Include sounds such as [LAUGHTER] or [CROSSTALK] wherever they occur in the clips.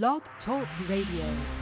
Blog Talk Radio.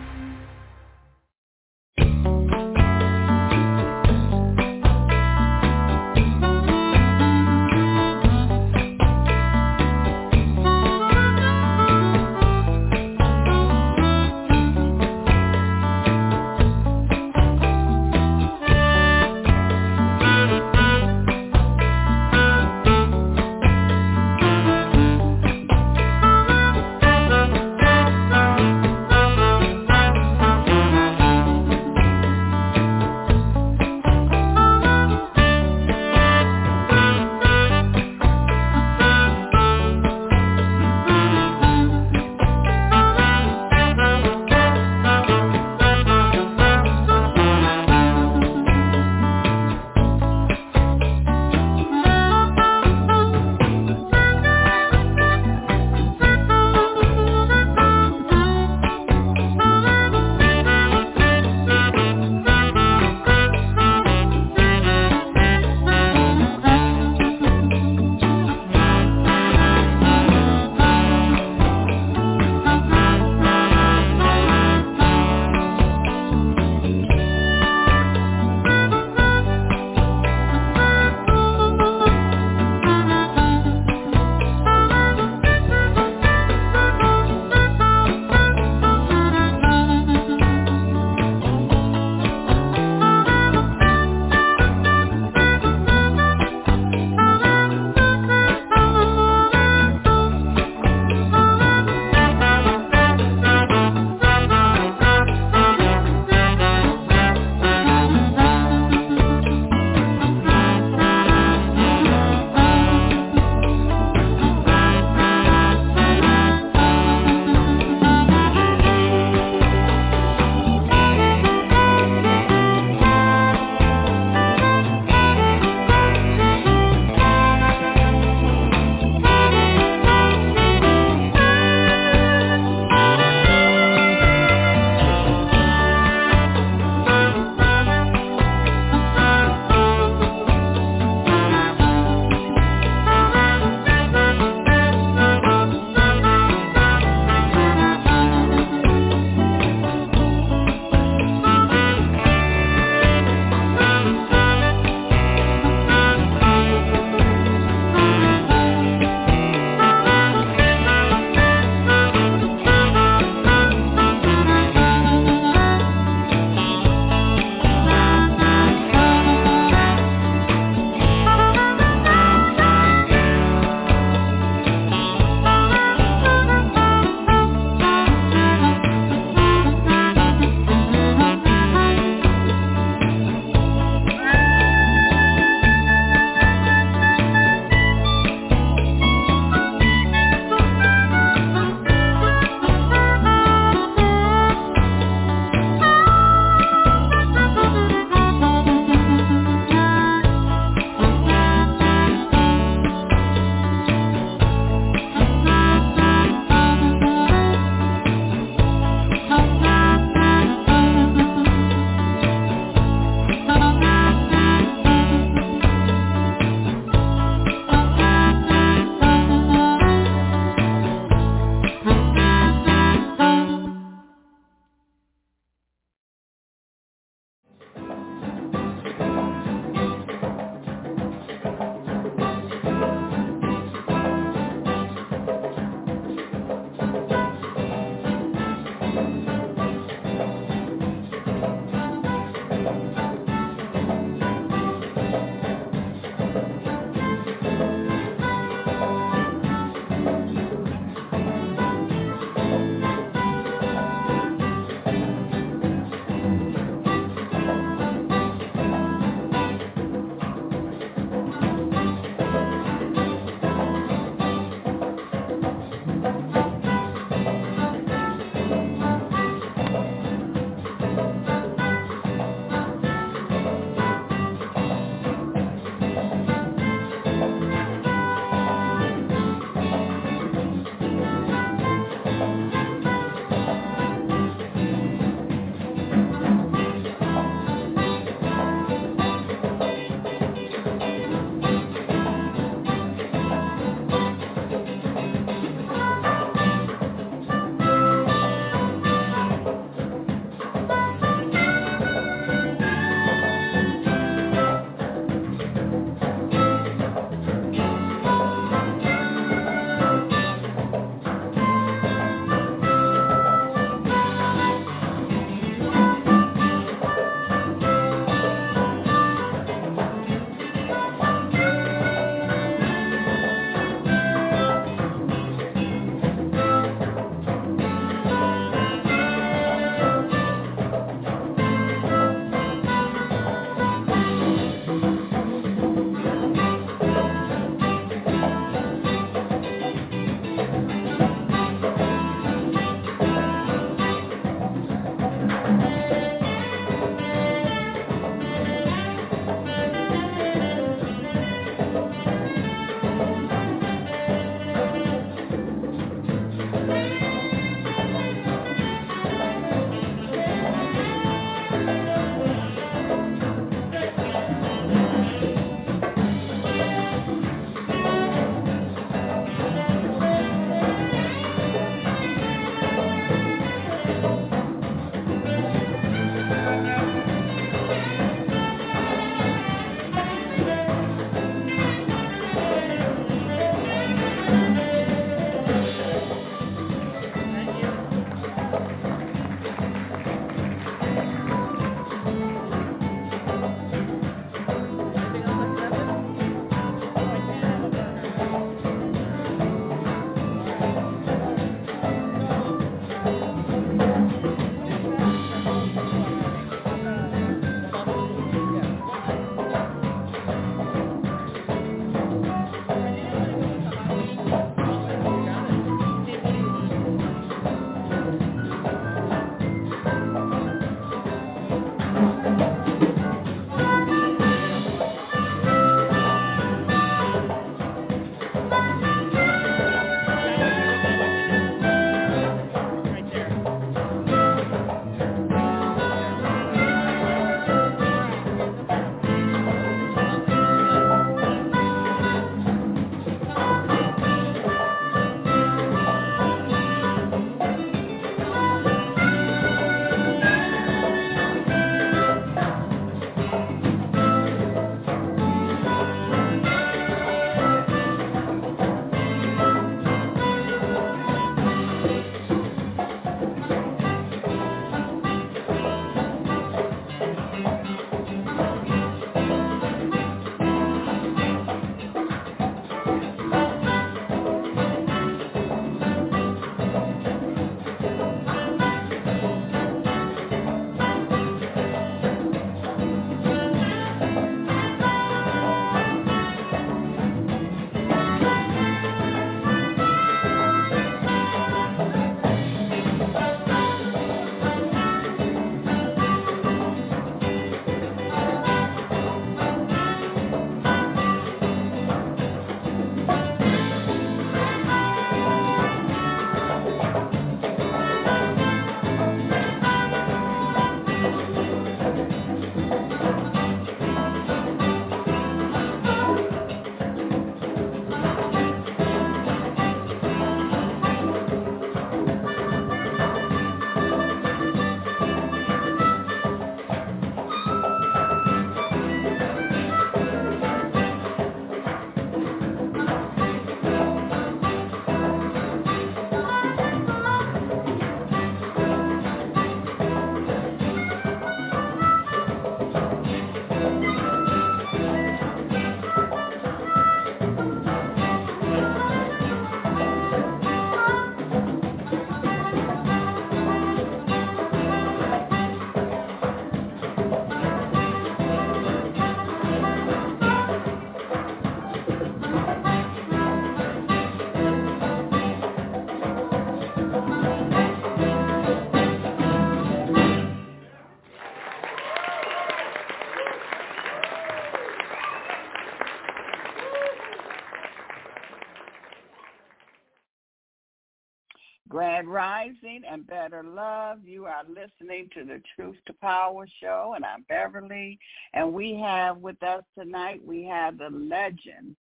Rising and Better Love. You are listening to the Truth to Power show, and I'm Beverly. And we have with us tonight, we have the legend,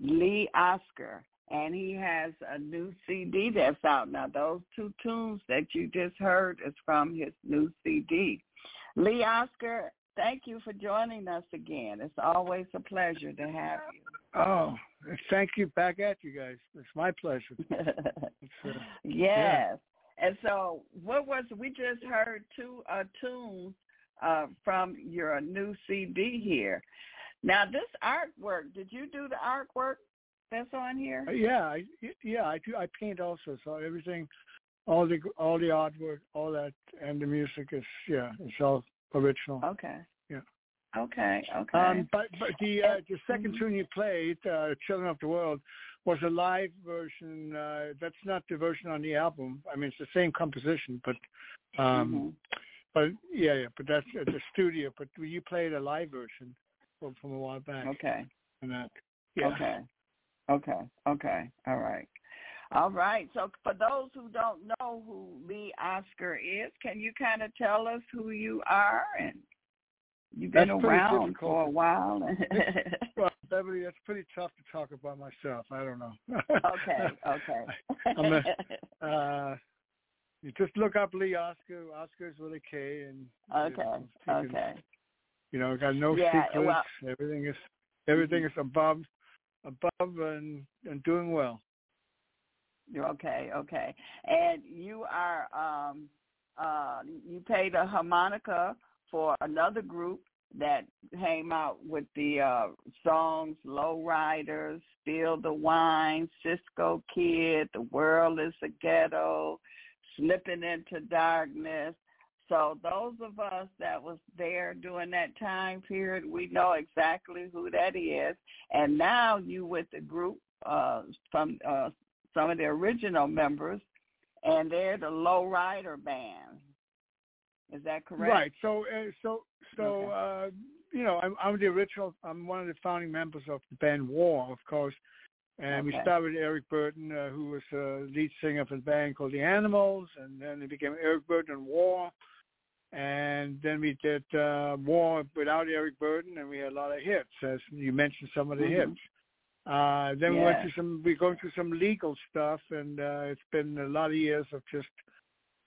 Lee Oskar, And he has a new CD that's out now. Those two tunes that you just heard is from his new CD. Lee Oskar, thank you for joining us again. It's always a pleasure to have you. Oh, thank you back at you guys. It's my pleasure. [LAUGHS] uh, yes. Yeah. And so what was we just heard two uh tunes uh from your new CD here. Now this artwork, did you do the artwork that's on here? Uh, yeah, I, yeah, I do I paint also, so everything all the all the artwork, all that and the music is yeah, it's all original. Okay. Yeah. Okay, okay. Um, but but the uh, the 2nd mm-hmm. tune you played, uh, "Children of the World," was a live version. Uh, that's not the version on the album. I mean, it's the same composition, but um, mm-hmm. but yeah, yeah. But that's the studio. But you played a live version from from a while back. Okay. And that. Yeah. Okay. Okay. Okay. All right. All right. So for those who don't know who Lee Oskar is, can you kind of tell us who you are and You've been that's around for a while. [LAUGHS] Beverly, that's pretty tough to talk about myself. I don't know. okay, okay. [LAUGHS] I'm a, [LAUGHS] uh, you just look up Lee Oskar. Oskar's with a K, and okay, you know, okay. you know, got no yeah, secrets. Well, everything is everything is above, above, and and doing well. You're okay, okay. And you are um uh you played a harmonica for another group that came out with the uh, songs Low Riders, Spill the Wine, Cisco Kid, The World is a Ghetto, Slipping into Darkness. So those of us that was there during that time period, we know exactly who that is. And now you with the group uh, from uh, some of the original members, and they're the Low Rider Band. Is that correct? Right. So, uh, so, so, okay. uh, you know, I'm, I'm the original. I'm one of the founding members of the band War, of course. And okay. we started with Eric Burdon, uh, who was a lead singer of a band called The Animals, and then it became Eric Burdon and War. And then we did uh, War without Eric Burdon, and we had a lot of hits, as you mentioned some of the mm-hmm. hits. Uh, then yeah. we went through some, we're going through some legal stuff, and uh, it's been a lot of years of just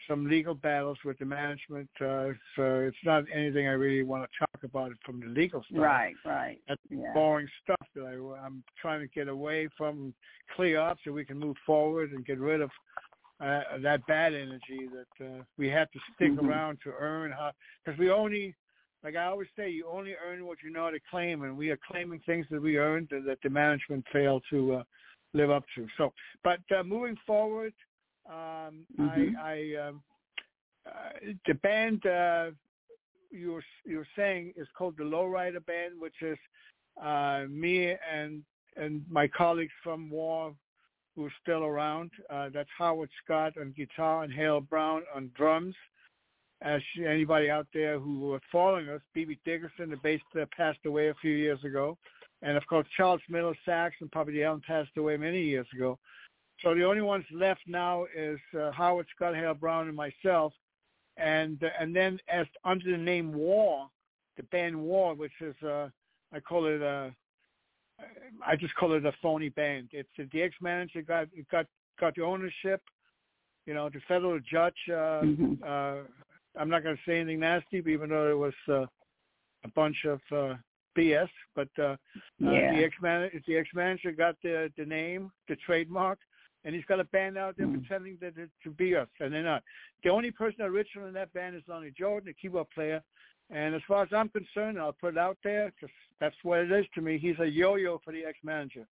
some legal battles with the management. Uh, so it's not anything I really want to talk about from the legal stuff. Right, right. That's yeah. boring stuff that I, I'm trying to get away from, clear up, so we can move forward and get rid of uh, that bad energy that uh, we have to stick mm-hmm. around to earn. Because we only, like I always say, you only earn what you know how to claim, and we are claiming things that we earned that the management failed to uh, live up to. So, but uh, moving forward um, mm-hmm. I, I um, uh, the band uh, you're you were saying is called the Lowrider Band, which is uh, me and and my colleagues from War who are still around. Uh, that's Howard Scott on guitar and Hale Brown on drums. As anybody out there who were following us, B.B. Dickerson, the bass player, passed away a few years ago. And of course, Charles Miller sax and Puppy Allen passed away many years ago. So the only ones left now is uh, Howard Scott Hale Brown and myself, and uh, and then as under the name War, the band War, which is uh, I call it a, I just call it a phony band. It's uh, the ex-manager got got got the ownership. You know, the federal judge. Uh, mm-hmm. uh, I'm not going to say anything nasty, but even though it was uh, a bunch of uh, BS, but uh, yeah. uh, the ex-manager, the ex-manager got the the name, the trademark, and he's got a band out there mm. pretending that it to be us, and they're not. The only person original in that band is Lonnie Jordan, the keyboard player. And as far as I'm concerned, I'll put it out there because that's what it is to me. He's a yo-yo for the ex-manager.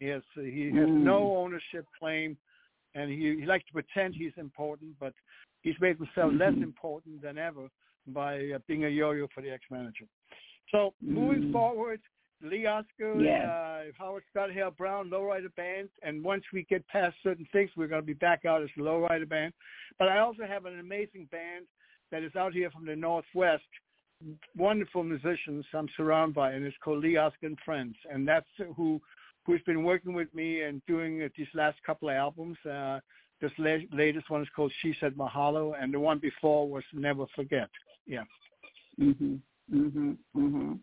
He has he has mm. no ownership claim, and he, he likes to pretend he's important, but he's made himself mm-hmm. less important than ever by uh, being a yo-yo for the ex-manager. So moving mm. forward, Lee Oskar, yeah. uh, Howard Scott, Hale Brown, Lowrider Band, and once we get past certain things, we're going to be back out as the Lowrider Band. But I also have an amazing band that is out here from the Northwest, wonderful musicians I'm surrounded by, and it's called Lee Oskar and Friends, and that's who who's been working with me and doing these last couple of albums. Uh, This la- latest one is called She Said Mahalo, and the one before was Never Forget. Yeah. Mhm. Mhm. Mhm.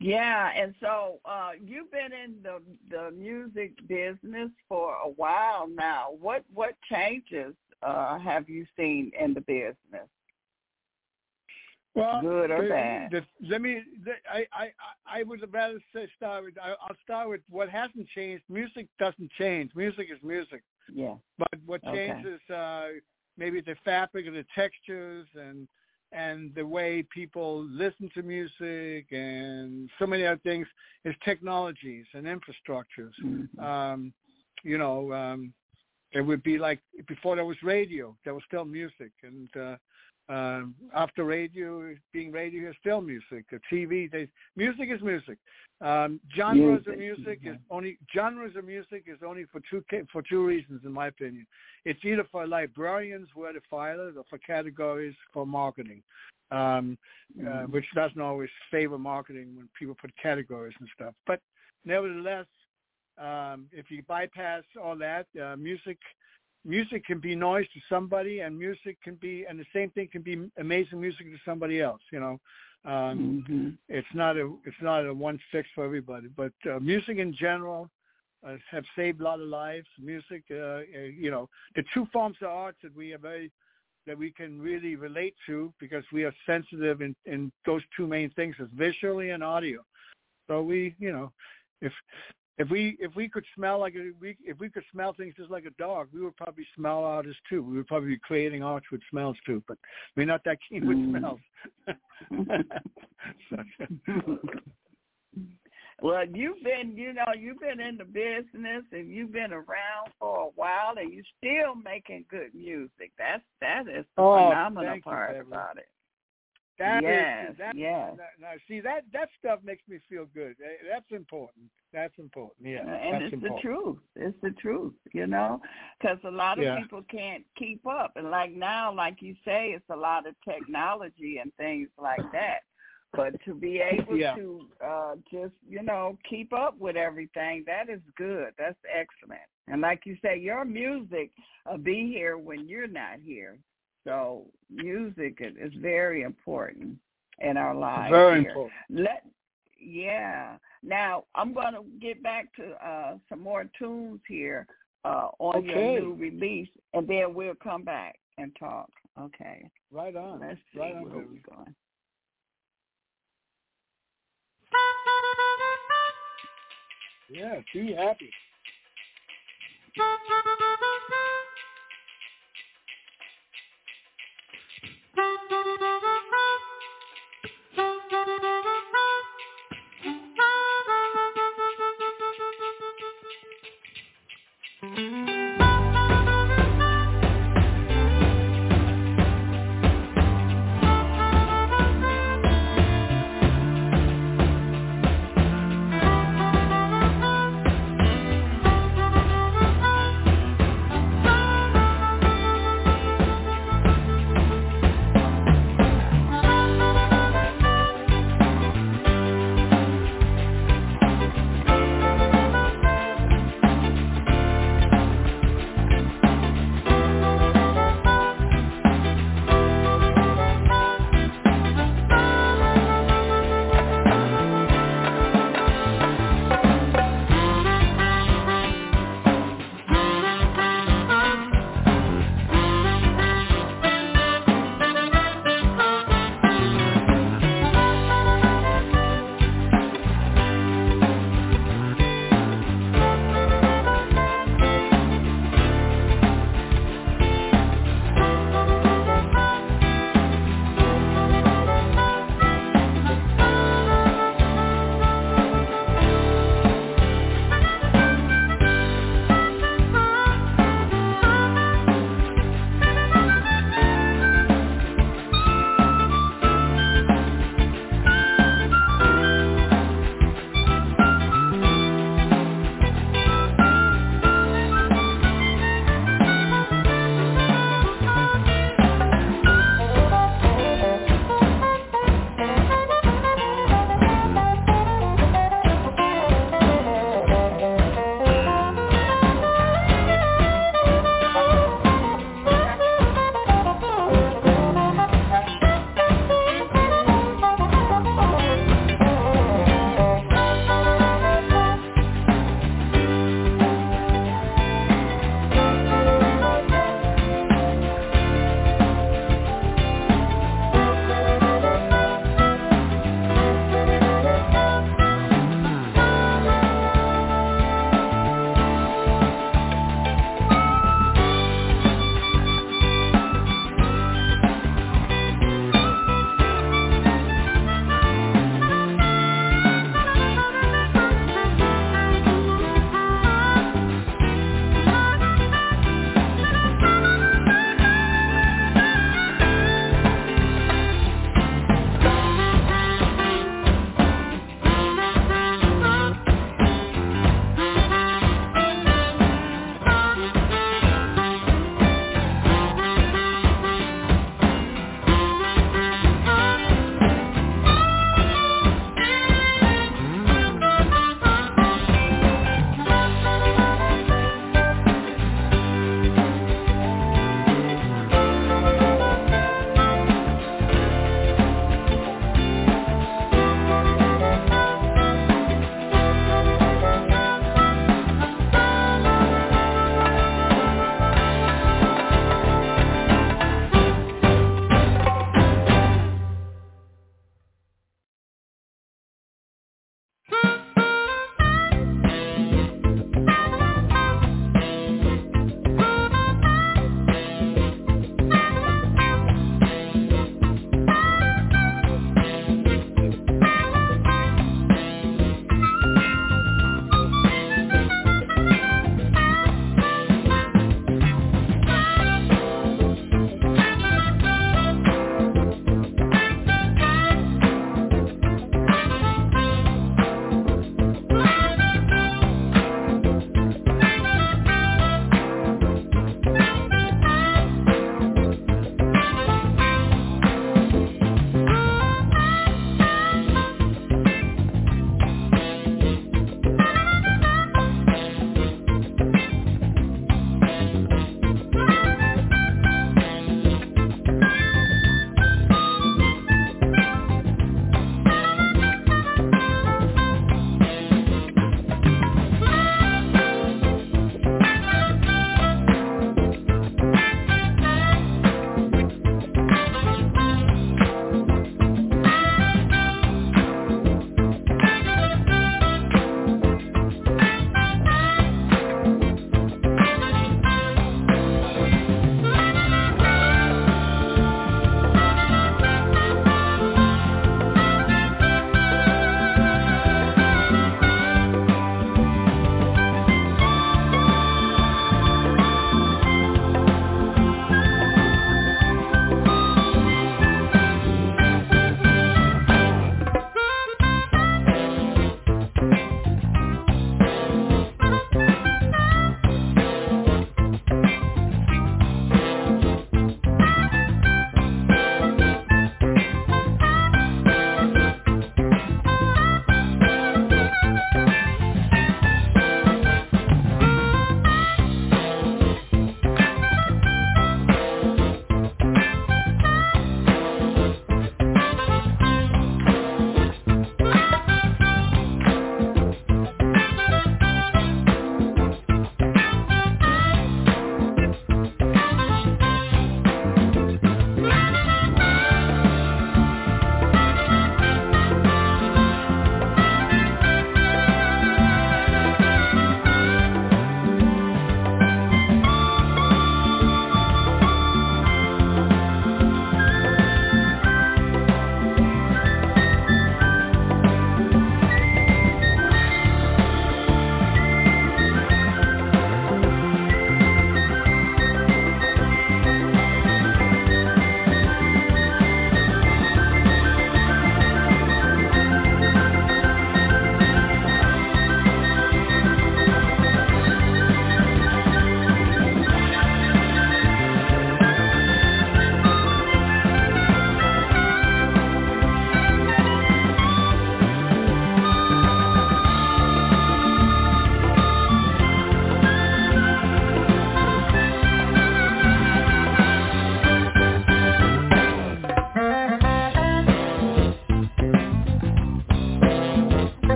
Yeah, and so uh you've been in the the music business for a while now. What what changes uh have you seen in the business? Well, good or the, bad? The, let me. The, I I I would rather say start with. I, I'll start with what hasn't changed. Music doesn't change. Music is music. Yeah. But what Okay. changes uh maybe the fabric of the textures and and the way people listen to music and so many other things is technologies and infrastructures. Mhm. Um, you know, um, it would be like before there was radio, there was still music, and uh, um, after radio, being radio is still music. The TV, they, music is music. Um, genres of Music, music is only genres of music is only for two for two reasons, in my opinion. It's either for librarians where to file it, or for categories for marketing, um, uh, Mhm. which doesn't always favor marketing when people put categories and stuff. But nevertheless, um, if you bypass all that, uh, music music can be noise to somebody, and music can be, and the same thing can be amazing music to somebody else. You know, um, Mhm. it's not a it's not a one fix for everybody. But uh, music in general uh, have saved a lot of lives. Music, uh, uh, you know, the two forms of arts that we are very that we can really relate to because we are sensitive in, in those two main things is visually and audio. So we, you know, if if we if we could smell like a, we if we could smell things just like a dog, we would probably smell artists too. We would probably be creating art with smells too, but we're not that keen with Mm. smells. [LAUGHS] So- [LAUGHS] well, you've been, you know, you've been in the business and you've been around for a while, and you're still making good music. That's that is the Oh, phenomenal thank you, part about it. That is- yes, that, yes. Now, see that that stuff makes me feel good. Eh, That's important. That's important. Yeah, and it's important. the truth. It's the truth, you know, because a lot of Yeah. people can't keep up. And like now, like you say, it's a lot of technology and things like that. But to be able Yeah. to uh just, you know, keep up with everything, that is good. That's excellent. And like you say, your music will be here when you're not here. So music is, very important in our lives. Very here. important. Let yeah. Now I'm gonna get back to uh some more tunes here uh on Okay. your new release and then we'll come back and talk. Okay. Right on. Let's see right on. where we're going. Yeah, be happy. Thank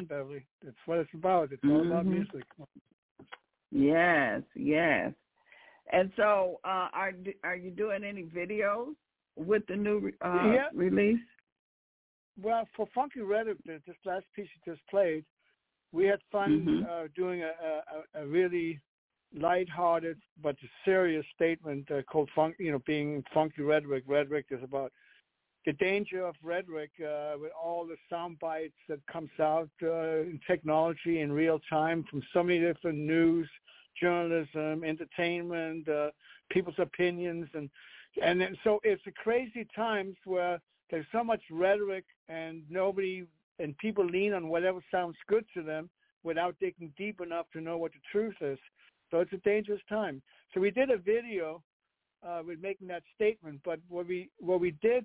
On, Beverly. That's what it's about. It's all mm-hmm. about music. Yes, yes. And so, uh, are are you doing any videos with the new uh, yeah. release? Well, for Funky Rhetoric, this last piece you just played, we had fun mm-hmm. uh, doing a, a, a really lighthearted but serious statement uh, called funk. You know, being funky rhetoric. Rhetoric is about the danger of rhetoric uh, with all the sound bites that comes out uh, in technology in real time from so many different news, journalism, entertainment, uh, people's opinions, and and so it's a crazy times where there's so much rhetoric and nobody and people lean on whatever sounds good to them without digging deep enough to know what the truth is. So it's a dangerous time. So we did a video uh, with making that statement, but what we what we did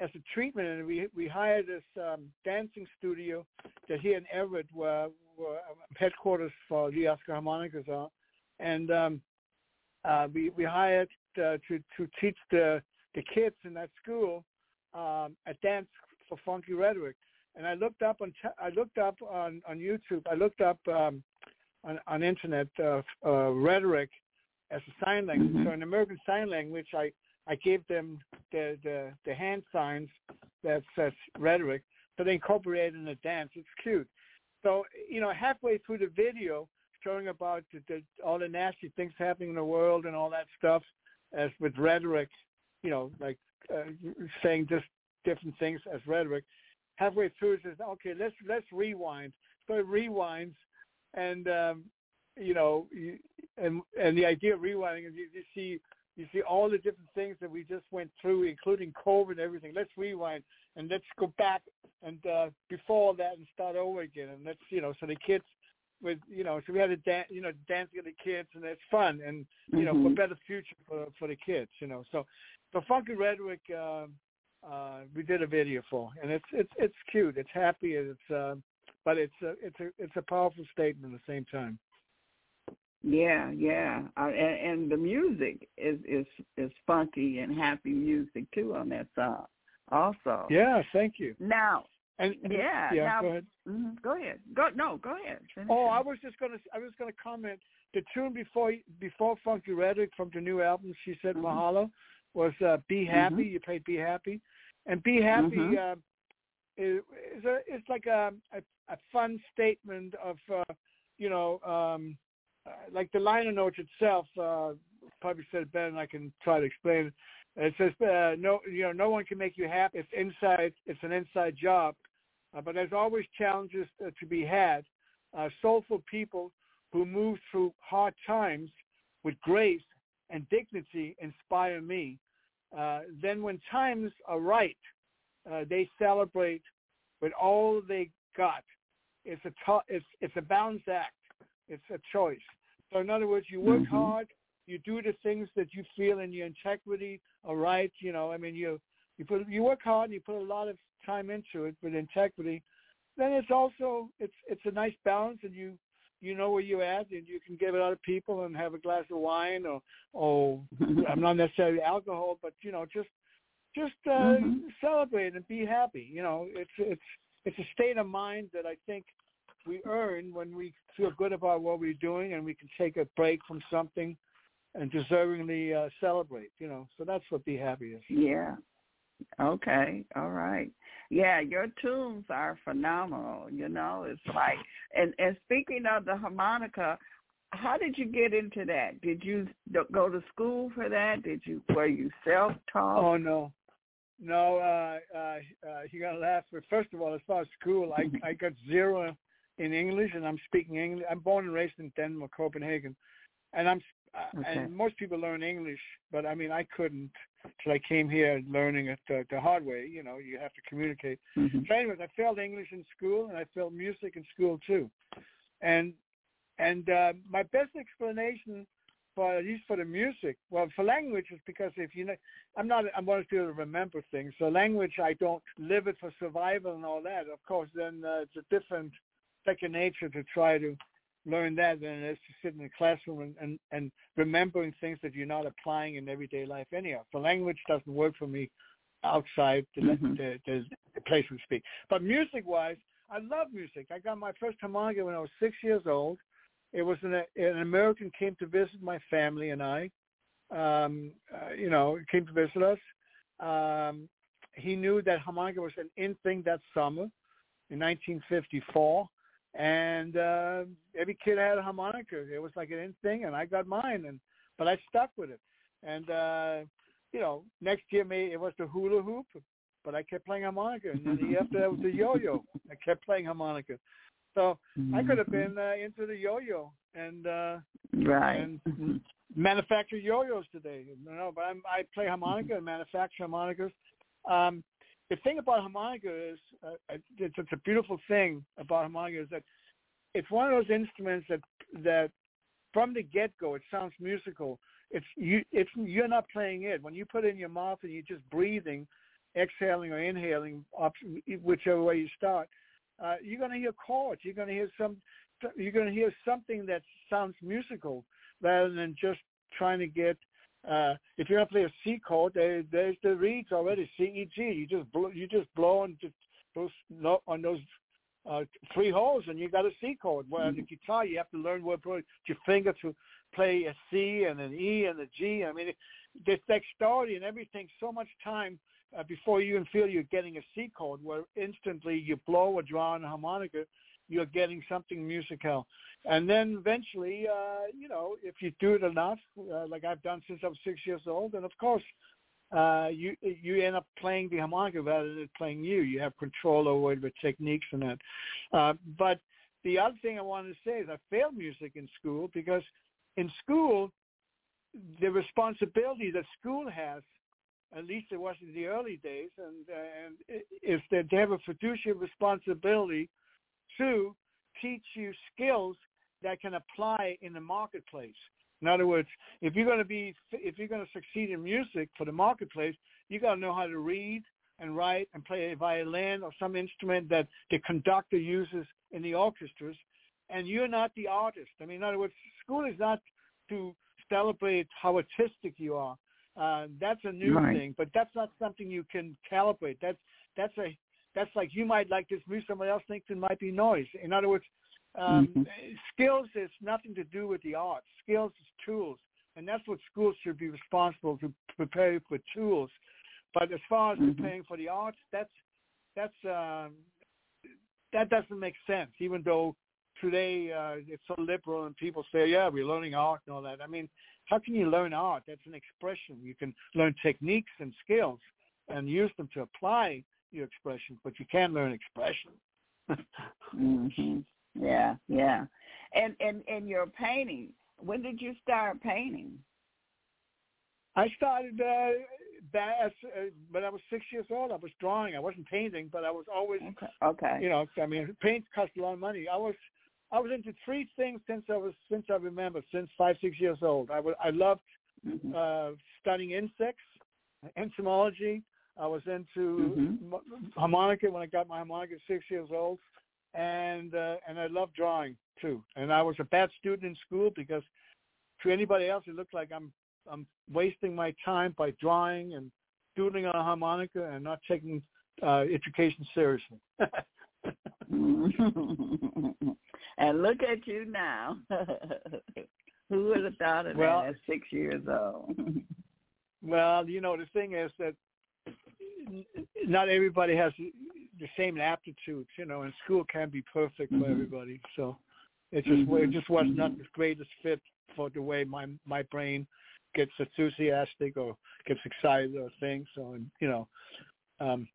as a treatment, and we we hired this um, dancing studio that here in Everett, where, where headquarters for the Oskar Harmonicas are, and um, uh, we we hired uh, to to teach the the kids in that school um, a dance for funky rhetoric. And I looked up on I looked up on on YouTube. I looked up um, on on internet uh, uh, rhetoric as a sign language. Mm-hmm. So in American Sign Language, I I gave them the the, the hand signs that says rhetoric, so they incorporated in the dance. It's cute. So you know, halfway through the video, showing about the, the, all the nasty things happening in the world and all that stuff, as with rhetoric, you know, like uh, saying just different things as rhetoric. Halfway through, it says, "Okay, let's let's rewind." So it rewinds, and um, you know, and and the idea of rewinding is you, you see you see all the different things that we just went through, including COVID and everything. Let's rewind and let's go back and uh, before that and start over again. And let's you know, so the kids with you know, so we had to dance, you know, dancing with the kids, and it's fun, and you mm-hmm. know, for better future for for the kids, you know. So, the Funky Rhetoric, uh, uh, we did a video for, and it's it's it's cute, it's happy, it's uh, but it's a it's a it's a powerful statement at the same time. Yeah, yeah, uh, and, and the music is is is funky and happy music too on that song. Also. Yeah, thank you. Now, and, and yeah, yeah, now, go ahead. Mm-hmm, go ahead. Go no, go ahead. Finish oh, I was just gonna I was gonna comment. The tune before before Funky Rhetoric from the new album, she said mm-hmm. Mahalo, was uh, "Be Happy." Mm-hmm. You played "Be Happy," and "Be Happy" mm-hmm. uh, is, is a, it's like a, a a fun statement of uh, you know um, like the liner notes itself. Uh, probably said it better than I can try to explain it. It says, uh, "No, you know, no one can make you happy. It's inside. It's an inside job, uh, but there's always challenges uh, to be had. Uh, soulful people who move through hard times with grace and dignity inspire me. Uh, then, when times are right, uh, they celebrate with all they got. It's a t- it's it's a balanced act. It's a choice. So, in other words, you work mm-hmm. hard, you do the things that you feel in your integrity are right. You know, I mean, you you put you work hard, and you put a lot of time into it with integrity. Then it's also it's it's a nice balance, and you you know where you're at, and you can give it other people and have a glass of wine or or I'm not necessarily alcohol, but you know just just uh, mm-hmm. celebrate and be happy. You know, it's it's it's a state of mind that I think we earn when we feel good about what we're doing and we can take a break from something and deservingly uh, celebrate. You know, so that's what be happy is. Yeah. Okay. All right. Yeah, your tunes are phenomenal. You know, it's like and and speaking of the harmonica, how did you get into that? Did you go to school for that? Did you were you self taught? Oh no, no. Uh, uh, uh, you're gonna laugh. But first of all, as far as school, I I got zero in English, and I'm speaking English. I'm born and raised in Denmark, Copenhagen, and I'm uh, okay. and most people learn English, but I mean, I couldn't till I came here learning it the, the hard way. You know, you have to communicate. Mm-hmm. So, anyways, I failed English in school, and I failed music in school too. And and uh, my best explanation for at least for the music, well, for language is because if you know, I'm not, I'm one of people to remember things. So language, I don't live it for survival and all that. Of course, then uh, it's a different second nature to try to learn that than it is to sit in a classroom and, and, and remembering things that you're not applying in everyday life anyhow. The language doesn't work for me outside the, mm-hmm. the, the, the place we speak. But music-wise, I love music. I got my first harmonica when I was six years old. It was an, an American came to visit my family and I. Um, uh, you know, came to visit us. Um, he knew that harmonica was an in thing that summer in 1954 and uh, every kid had a harmonica. It was like an in thing, and I got mine, and but I stuck with it. And uh, you know, next year maybe it was the hula hoop, but I kept playing harmonica, and then the year after that was the yo-yo. I kept playing harmonica, so I could have been uh, into the yo-yo and uh, right and manufacture yo-yos today. You know, but I'm, I play harmonica and manufacture harmonicas. Um, the thing about harmonica is uh, it's, it's a beautiful thing about harmonica is that it's one of those instruments that that from the get go it sounds musical. It's you it's you're not playing it when you put it in your mouth and you're just breathing, exhaling or inhaling, whichever way you start. Uh, you're going to hear chords. You're going to hear some. You're going to hear something that sounds musical rather than just trying to get uh, if you're gonna play a C chord, there, there's the reeds already. C E G. You just blow, you just blow on just those on those uh, three holes, and you got a C chord. Well, mm-hmm. the guitar, you have to learn what your finger to play a C and an E and a G. I mean, there's dexterity and everything. So much time uh, before you even feel you're getting a C chord, where instantly you blow or draw on a harmonica, you're getting something musical. And then eventually, uh, you know, if you do it enough, uh, like I've done since I was six years old, then of course, uh, you you end up playing the harmonica rather than playing you. You have control over the techniques and that. Uh, but the other thing I wanted to say is I failed music in school because in school, the responsibility that school has, at least it was in the early days, and and is that they have a fiduciary responsibility to teach you skills that can apply in the marketplace. In other words, if you're going to be if you're going to succeed in music for the marketplace, you got to know how to read and write and play a violin or some instrument that the conductor uses in the orchestras. And you're not the artist. I mean, in other words, school is not to celebrate how artistic you are. Uh, that's a new right. thing, but that's not something you can calibrate. That's that's a that's like you might like this music, somebody else thinks it might be noise. In other words, um, mm-hmm. skills is nothing to do with the arts. Skills is tools, and that's what schools should be responsible to prepare you for tools. But as far as mm-hmm. preparing for the arts, that's that's um, that doesn't make sense. Even though today uh, it's so liberal and people say, yeah, we're learning art and all that. I mean, how can you learn art? That's an expression. You can learn techniques and skills and use them to apply your expression, but you can learn expression. mhm. Yeah, yeah. And and and your painting. When did you start painting? I started uh, that uh, when I was six years old. I was drawing. I wasn't painting, but I was always okay. okay. You know, I mean, paint costs a lot of money. I was I was into three things since I was since I remember since five six years old. I was I loved mm-hmm. uh, studying insects, entomology. I was into mm-hmm. harmonica when I got my harmonica at six years old, and uh, and I loved drawing too. And I was a bad student in school because to anybody else it looked like I'm I'm wasting my time by drawing and doodling on a harmonica and not taking uh, education seriously. [LAUGHS] and look at you now. [LAUGHS] Who would have thought of well, that at six years old? [LAUGHS] well, you know, the thing is that not everybody has the same aptitudes, you know, and school can't be perfect mm-hmm. for everybody. So it just mm-hmm. it just was not mm-hmm. the greatest fit for the way my my brain gets enthusiastic or gets excited or things. So and you know, um,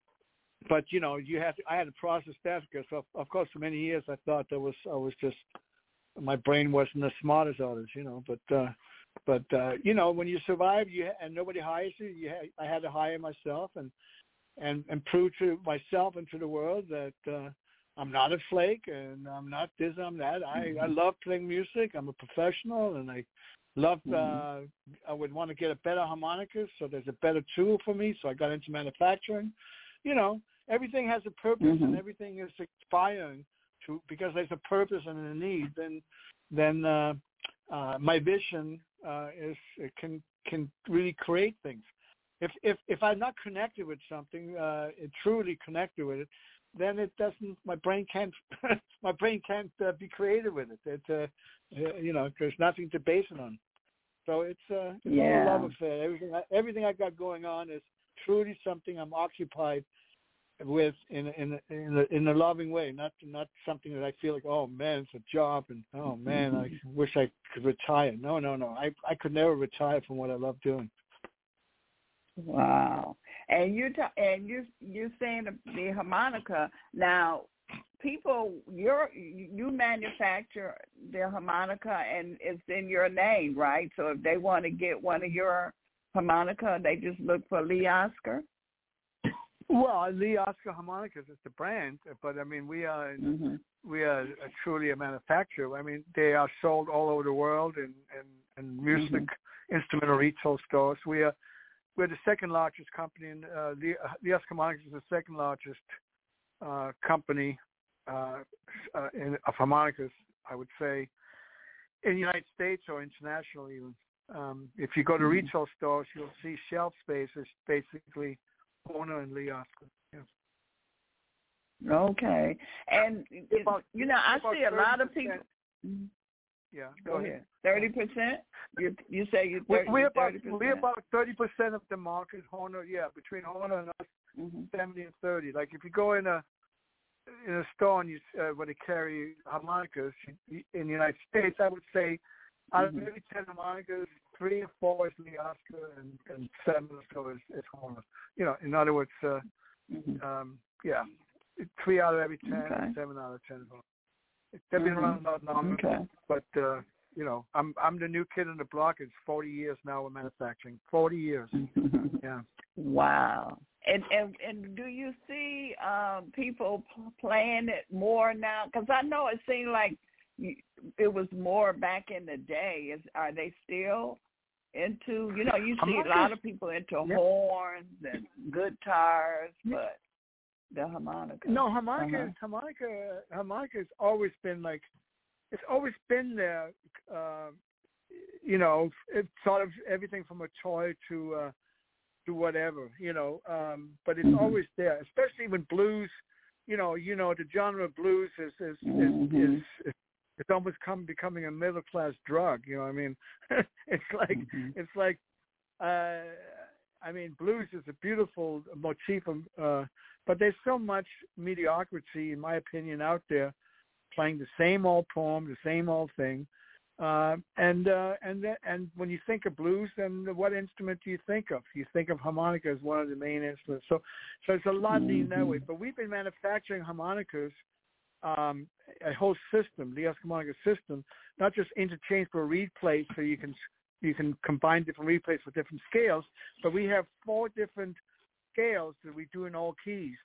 but you know, you have to, I had to process that because of, of course for many years I thought that was I was just my brain wasn't as smart as others, you know, but. uh but uh you know when you survive you and nobody hires you you ha- i had to hire myself and and and prove to myself and to the world that uh i'm not a flake and i'm not this i'm that i mm-hmm. i love playing music i'm a professional and i love mm-hmm. uh i would want to get a better harmonica so there's a better tool for me so i got into manufacturing you know everything has a purpose mm-hmm. and everything is inspiring to because there's a purpose and a need, then then uh, uh, my vision uh, is it can can really create things. If if if I'm not connected with something, uh, truly connected with it, then it doesn't. My brain can't. [LAUGHS] my brain can't uh, be creative with it. It's uh, uh, you know there's nothing to base it on. So it's uh, it's yeah. a love affair. Everything I, everything I got going on is truly something I'm occupied with in in in a, in a loving way, not not something that I feel like oh man it's a job and oh man I mm-hmm. wish I could retire. No, no, no. I I could never retire from what I love doing. Wow. And you ta- and you you're saying the, the harmonica now. People, you're you manufacture the harmonica and it's in your name, right? So if they want to get one of your harmonica, they just look for Lee Oskar. Well, Lee Oskar Harmonicas is the brand, but I mean we are mm-hmm. we are a, truly a manufacturer. I mean they are sold all over the world in in, in music mm-hmm. instrumental retail stores. We are we're the second largest company in uh, Lee, uh, Lee Oskar Harmonicas is the second largest uh, company uh, uh, in, of harmonicas, I would say, in the United States or internationally. Um, if you go to mm-hmm. retail stores, you'll see shelf spaces basically Hohner and Lee Oskar. Yeah. Okay, and about, you know, I see a lot of people. Mm-hmm. Yeah, go, go ahead. Thirty percent. You you say you 30, we're about we're about thirty percent of the market. Hohner, yeah, between Hohner and us, mm-hmm. seventy and thirty. Like if you go in a in a store and you uh, where they carry harmonicas in the United States, I would say out of mm-hmm. maybe ten harmonicas, three or four is Lee Oskar and, and seven or so is, is Hohner. You know, in other words, uh, mm-hmm. um, yeah, three out of every ten, okay. seven out of ten. They've been mm-hmm. around about numbers, okay. but uh, you know, I'm I'm the new kid on the block. It's 40 years now in manufacturing. 40 years. [LAUGHS] yeah. Wow. And and and do you see um, people playing it more now? Because I know it seemed like it was more back in the day. Is are they still into you know you see a lot of people into yeah. horns and guitars but the harmonica no harmonica uh-huh. harmonica harmonica has always been like it's always been there uh, you know it's sort of everything from a toy to uh to whatever you know um but it's mm-hmm. always there especially when blues you know you know the genre of blues is is mm-hmm. is, is, is it's almost come becoming a middle class drug. You know, I mean, [LAUGHS] it's like mm-hmm. it's like, uh, I mean, blues is a beautiful motif, of, uh, but there's so much mediocrity, in my opinion, out there, playing the same old poem, the same old thing. Uh, and uh, and th- and when you think of blues, then what instrument do you think of? You think of harmonica as one of the main instruments. So, so it's a lot mm-hmm. that way. But we've been manufacturing harmonicas um, a whole system, the Eskimonica system, not just interchangeable reed plates so you can you can combine different reed plates with different scales, but we have four different scales that we do in all keys.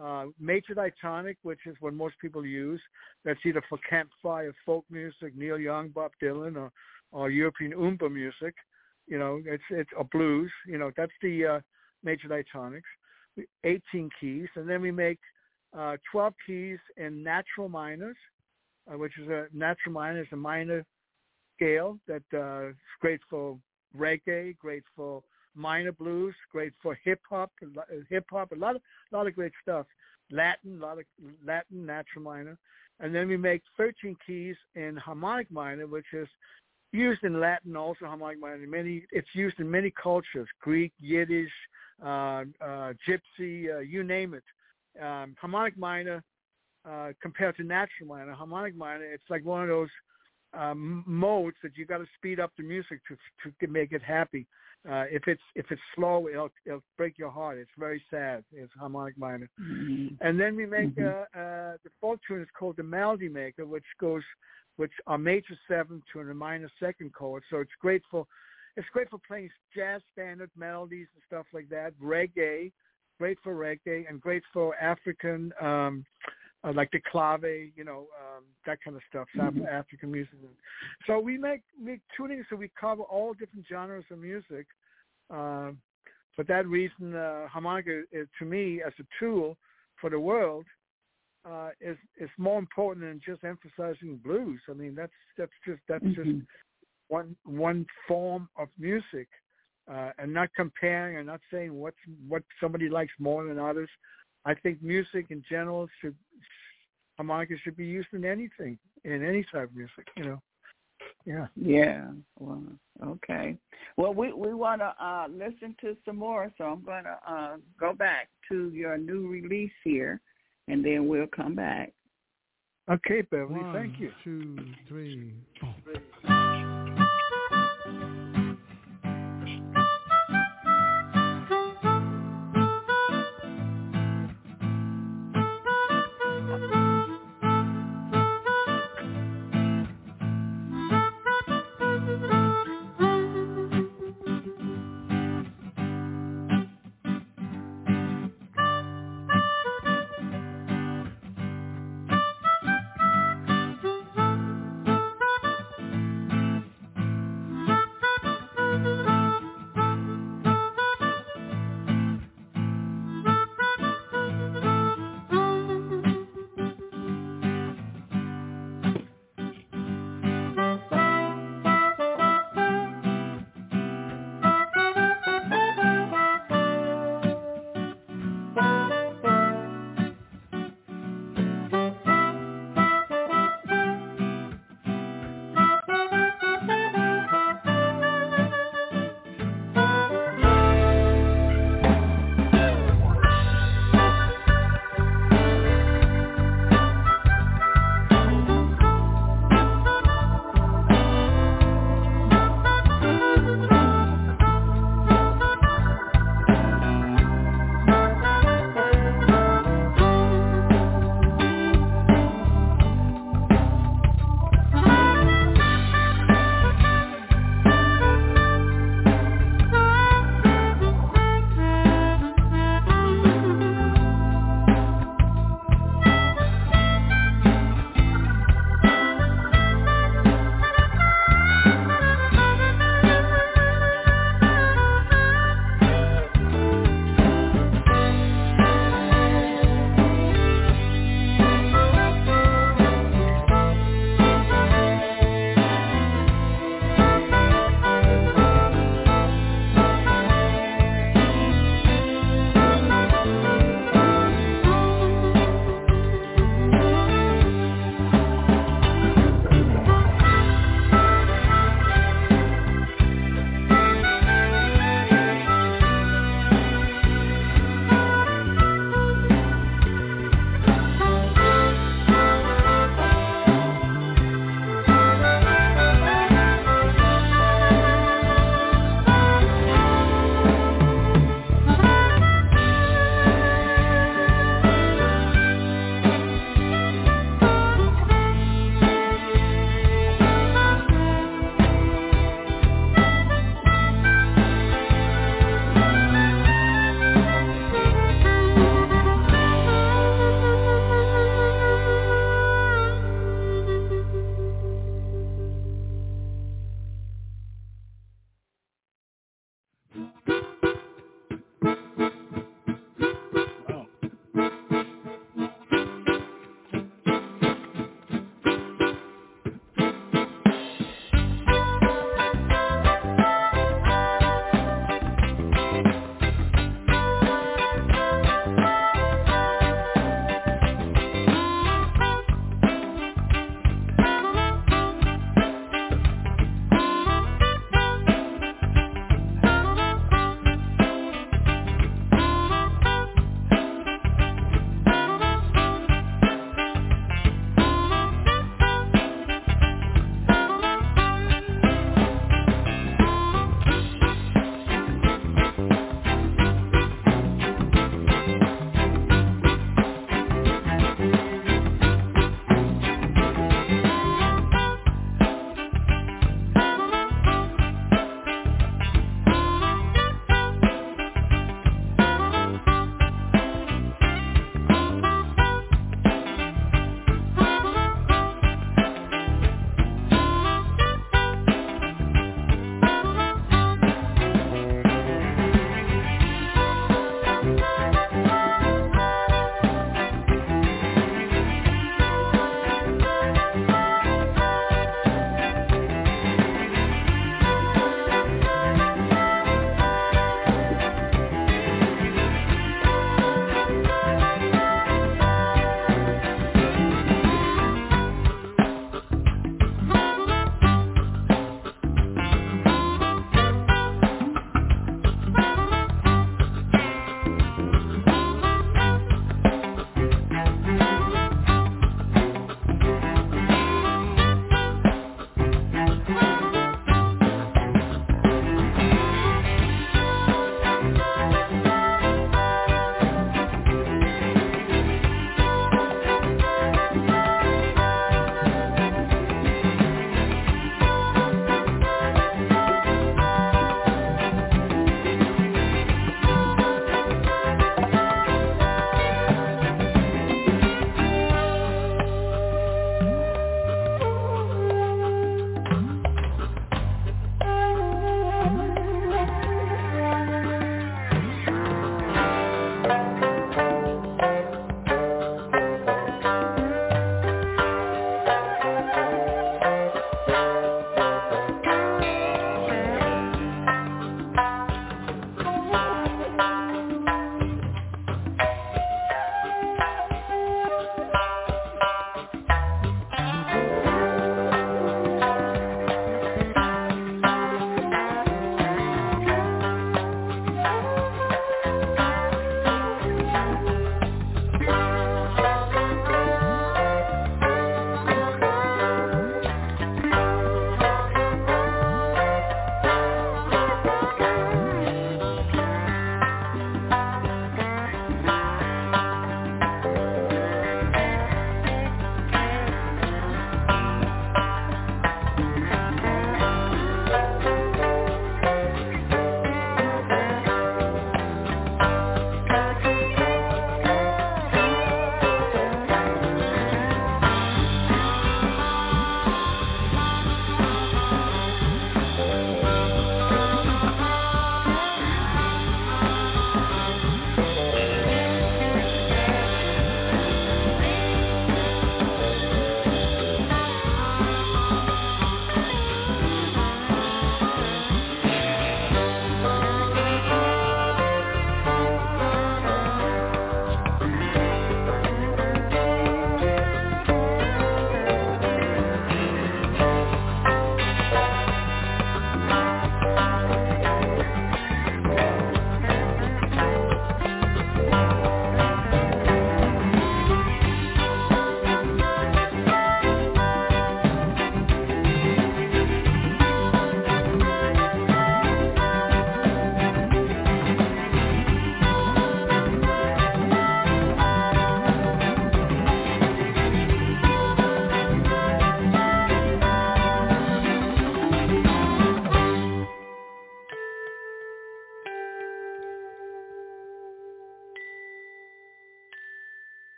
Uh, major diatonic, which is what most people use. That's either for campfire folk music, Neil Young, Bob Dylan, or, or European oompa music. You know, it's it's a blues. You know, that's the uh, major diatonics. 18 keys, and then we make uh, 12 keys in natural minors, uh, which is a natural minor is a minor scale that uh, is great for reggae, great for minor blues, great for hip hop, hip hop, a lot of a lot of great stuff. Latin, a lot of Latin natural minor, and then we make 13 keys in harmonic minor, which is used in Latin, also harmonic minor. Many, it's used in many cultures: Greek, Yiddish, uh, uh, Gypsy, uh, you name it um, harmonic minor uh, compared to natural minor. Harmonic minor, it's like one of those um, modes that you got to speed up the music to to make it happy. Uh, if it's if it's slow, it'll it'll break your heart. It's very sad. It's harmonic minor, mm-hmm. and then we make mm-hmm. uh, uh, the fourth tune is called the melody maker, which goes which are major seventh to a minor second chord. So it's great for it's great for playing jazz standard melodies and stuff like that, reggae, great for reggae and great for African, um, uh, like the clave, you know, um, that kind of stuff, South mm-hmm. African music. So we make make tuning so we cover all different genres of music. Uh, for that reason, uh, harmonica is, to me as a tool for the world uh, is is more important than just emphasizing blues. I mean, that's that's just that's mm-hmm. just one one form of music, uh, and not comparing and not saying what's what somebody likes more than others. I think music in general should harmonica should be used in anything in any type of music. You know. Yeah. Yeah. Well, okay. Well, we we want to uh, listen to some more, so I'm going to uh, go back to your new release here, and then we'll come back. Okay, Beverly. One, thank you. Two, three, four.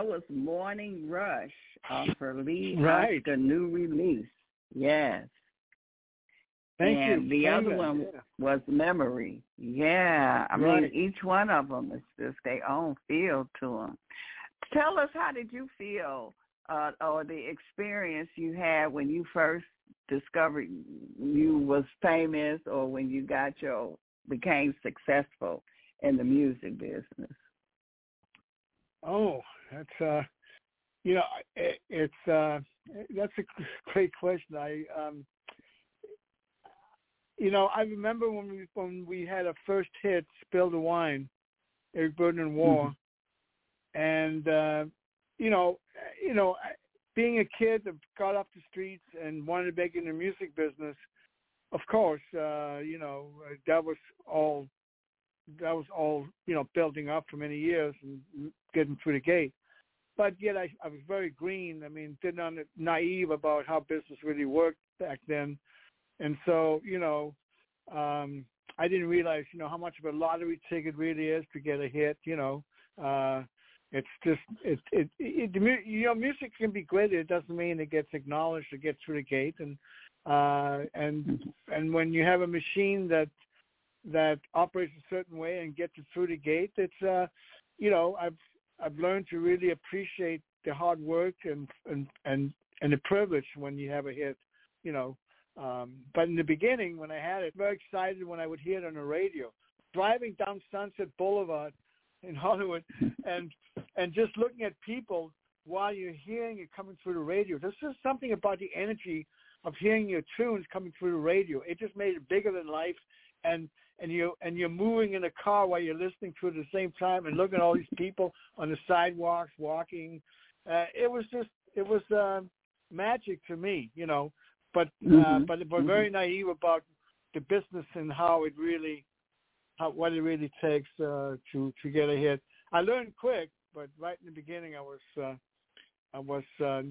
That was Morning Rush off her Lee [LAUGHS] Right. Oskar new release. Yes. Thank and you. the Same other then, one yeah. was Memory. Yeah, I Right. mean each one of them is just their own feel to them. Tell us how did you feel, uh, or the experience you had when you first discovered you was famous, or when you got your became successful in the music business. Oh, that's uh, you know, it, it's uh, that's a [LAUGHS] great question. I um, you know, I remember when we when we had a first hit, "Spill the Wine," Eric Burdon and War, and uh, you know, you know, being a kid that got off the streets and wanted to make it in the music business, of course, uh, you know, that was all that was all you know building up for many years and getting through the gate. But yet I, I was very green. I mean, didn't under, naive about how business really worked back then, and so you know, um, I didn't realize you know how much of a lottery ticket really is to get a hit. You know, uh, it's just it it, it you know music can be great. It doesn't mean it gets acknowledged or gets through the gate, and uh, and and when you have a machine that that operates a certain way and gets it through the gate, it's uh, you know, I've I've learned to really appreciate the hard work and and and and the privilege when you have a hit, you know. Um, but in the beginning, when I had it, very excited when I would hear it on the radio, driving down Sunset Boulevard in [LAUGHS] Hollywood, and and just looking at people while you're hearing it coming through the radio. There's just something about the energy of hearing your tunes coming through the radio. It just made it bigger than life, and and you and you're moving in a car while you're listening to it at the same time and looking at all these people on the sidewalks walking. Uh, it was just it was uh, magic to me, you know. But uh, Mhm. but we're very naive about the business and how it really how what it really takes uh, to to get a hit. I learned quick, but right in the beginning, I was uh, I was uh,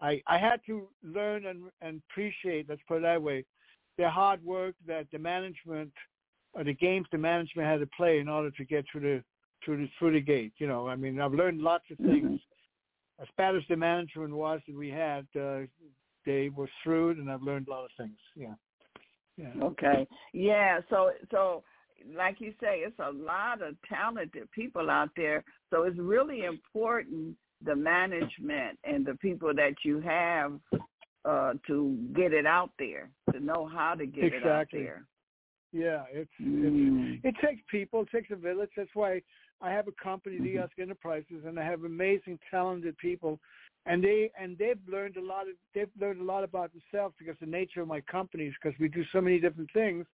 I I had to learn and and appreciate. Let's put it that way, the hard work that the management or the games the management had to play in order to get through the through the through the gate. You know, I mean, I've learned lots of things. As bad as the management was that we had, uh, they were shrewd, and I've learned a lot of things. Yeah, yeah. Okay. Yeah. So so like you say, it's a lot of talented people out there. So it's really important the management and the people that you have uh, to get it out there, to know how to get it out Exactly. there. Yeah, it's it's Mm. it takes people, it takes a village. That's why I have a company, the Ask Enterprises, and I have amazing, talented people, and they and they've learned a lot. Of, they've learned a lot about themselves because the nature of my companies, because we do so many different things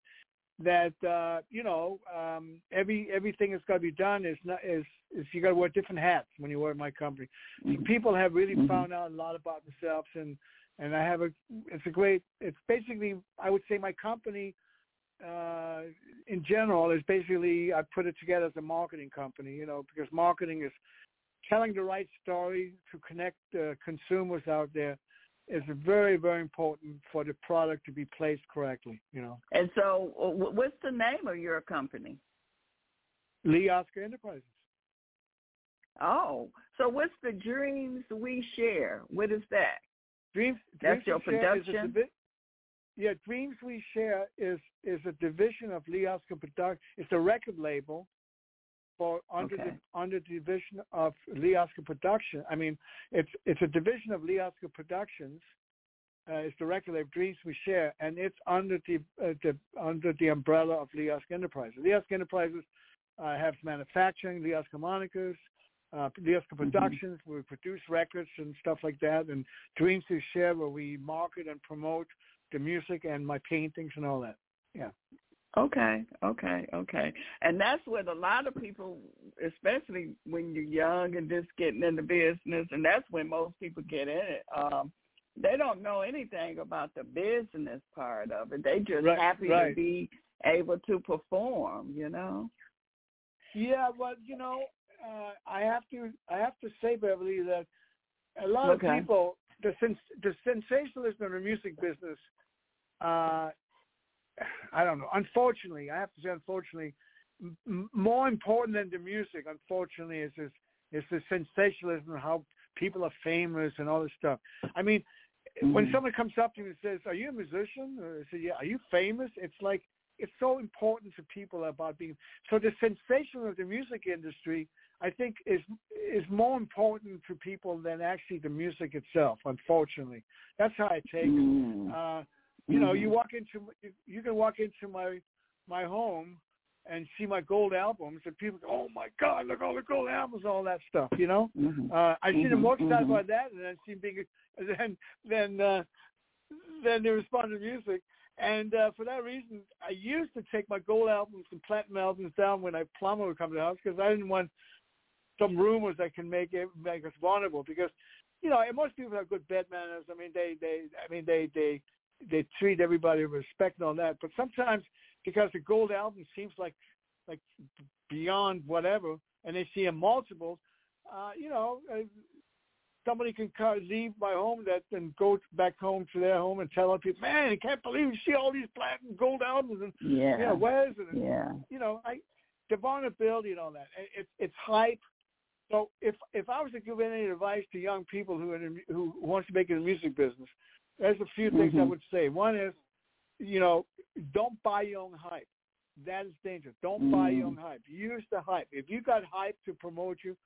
that uh, you know um, every everything that's got to be done is not is is you got to wear different hats when you work at my company. So people have really Mhm. found out a lot about themselves, and and I have a it's a great. It's basically I would say my company uh, in general is basically I put it together as a marketing company, you know, because marketing is telling the right story to connect uh, consumers out there is very, very important for the product to be placed correctly, you know. And so, what's the name of your company? Lee Oskar Enterprises. Oh, so what's the dreams we share? What is that? Dreams. That's Dreams your We is a production? Yeah, Dreams We Share is is a division of Lee Oskar Production. It's a record label for under Okay. the under the division of Lee Oskar Production. I mean, it's it's a division of Lee Oskar Productions. Uh, it's the record label Dreams We Share, and it's under the uh, the under the umbrella of Lee Oskar Enterprises. Lee Oskar Enterprises uh, have manufacturing, Lee Oskar Harmonicas, uh, Lee Oskar Mhm. Productions. We produce records and stuff like that, and Dreams We Share, where we market and promote the music and my paintings and all that. Yeah. Okay, okay, okay. And that's what a lot of people, especially when you're young and just getting into business, and that's when most people get in it. Um, they don't know anything about the business part of it. They just Right, happy right. to be able to perform, you know. Yeah, well, you know, uh, I have to I have to say, Beverly, that a lot Okay. of people the sens- the sensationalism in the music business, uh, [SIGHS] I don't know. Unfortunately, I have to say, unfortunately, m- more important than the music, unfortunately, is this is, the sensationalism, how people are famous and all this stuff. I mean, mm-hmm. when someone comes up to me and says, "Are you a musician?" Or I say, "Yeah." Are you famous? It's like it's so important to people about being. So the sensation of the music industry, I think, is is more important to people than actually the music itself. Unfortunately, that's how I take it. Uh, you know, you mm-hmm. walk into you, you can walk into my my home and see my gold albums, and people go, "Oh my God, look all the gold albums, all that stuff." You know, mm-hmm. uh, I see mm-hmm. them more excited mm-hmm. about that, and then see big, [LAUGHS] then then uh, then they respond to music. And uh, for that reason, I used to take my gold albums and platinum albums down when a plumber would come to the house because I didn't want some rumors that can make it make us vulnerable. Because you know, and most people have good bed manners. I mean, they they I mean they they they treat everybody with respect and all that. But sometimes because the gold album seems like like beyond whatever, and they see a multiple, uh, you know, uh, somebody can leave my home that and go back home to their home and tell other people, man, I can't believe you see all these platinum gold albums and yeah, you know, where's it? Yeah, you know, I the vulnerability and all that. It's it's hype. So if if I was to give any advice to young people who in, who wants to make it a music business, there's a few things mm-hmm. I would say. One is, you know, don't buy your own hype. That is dangerous. Don't mm. buy your own hype. Use the hype. If you got hype to promote you,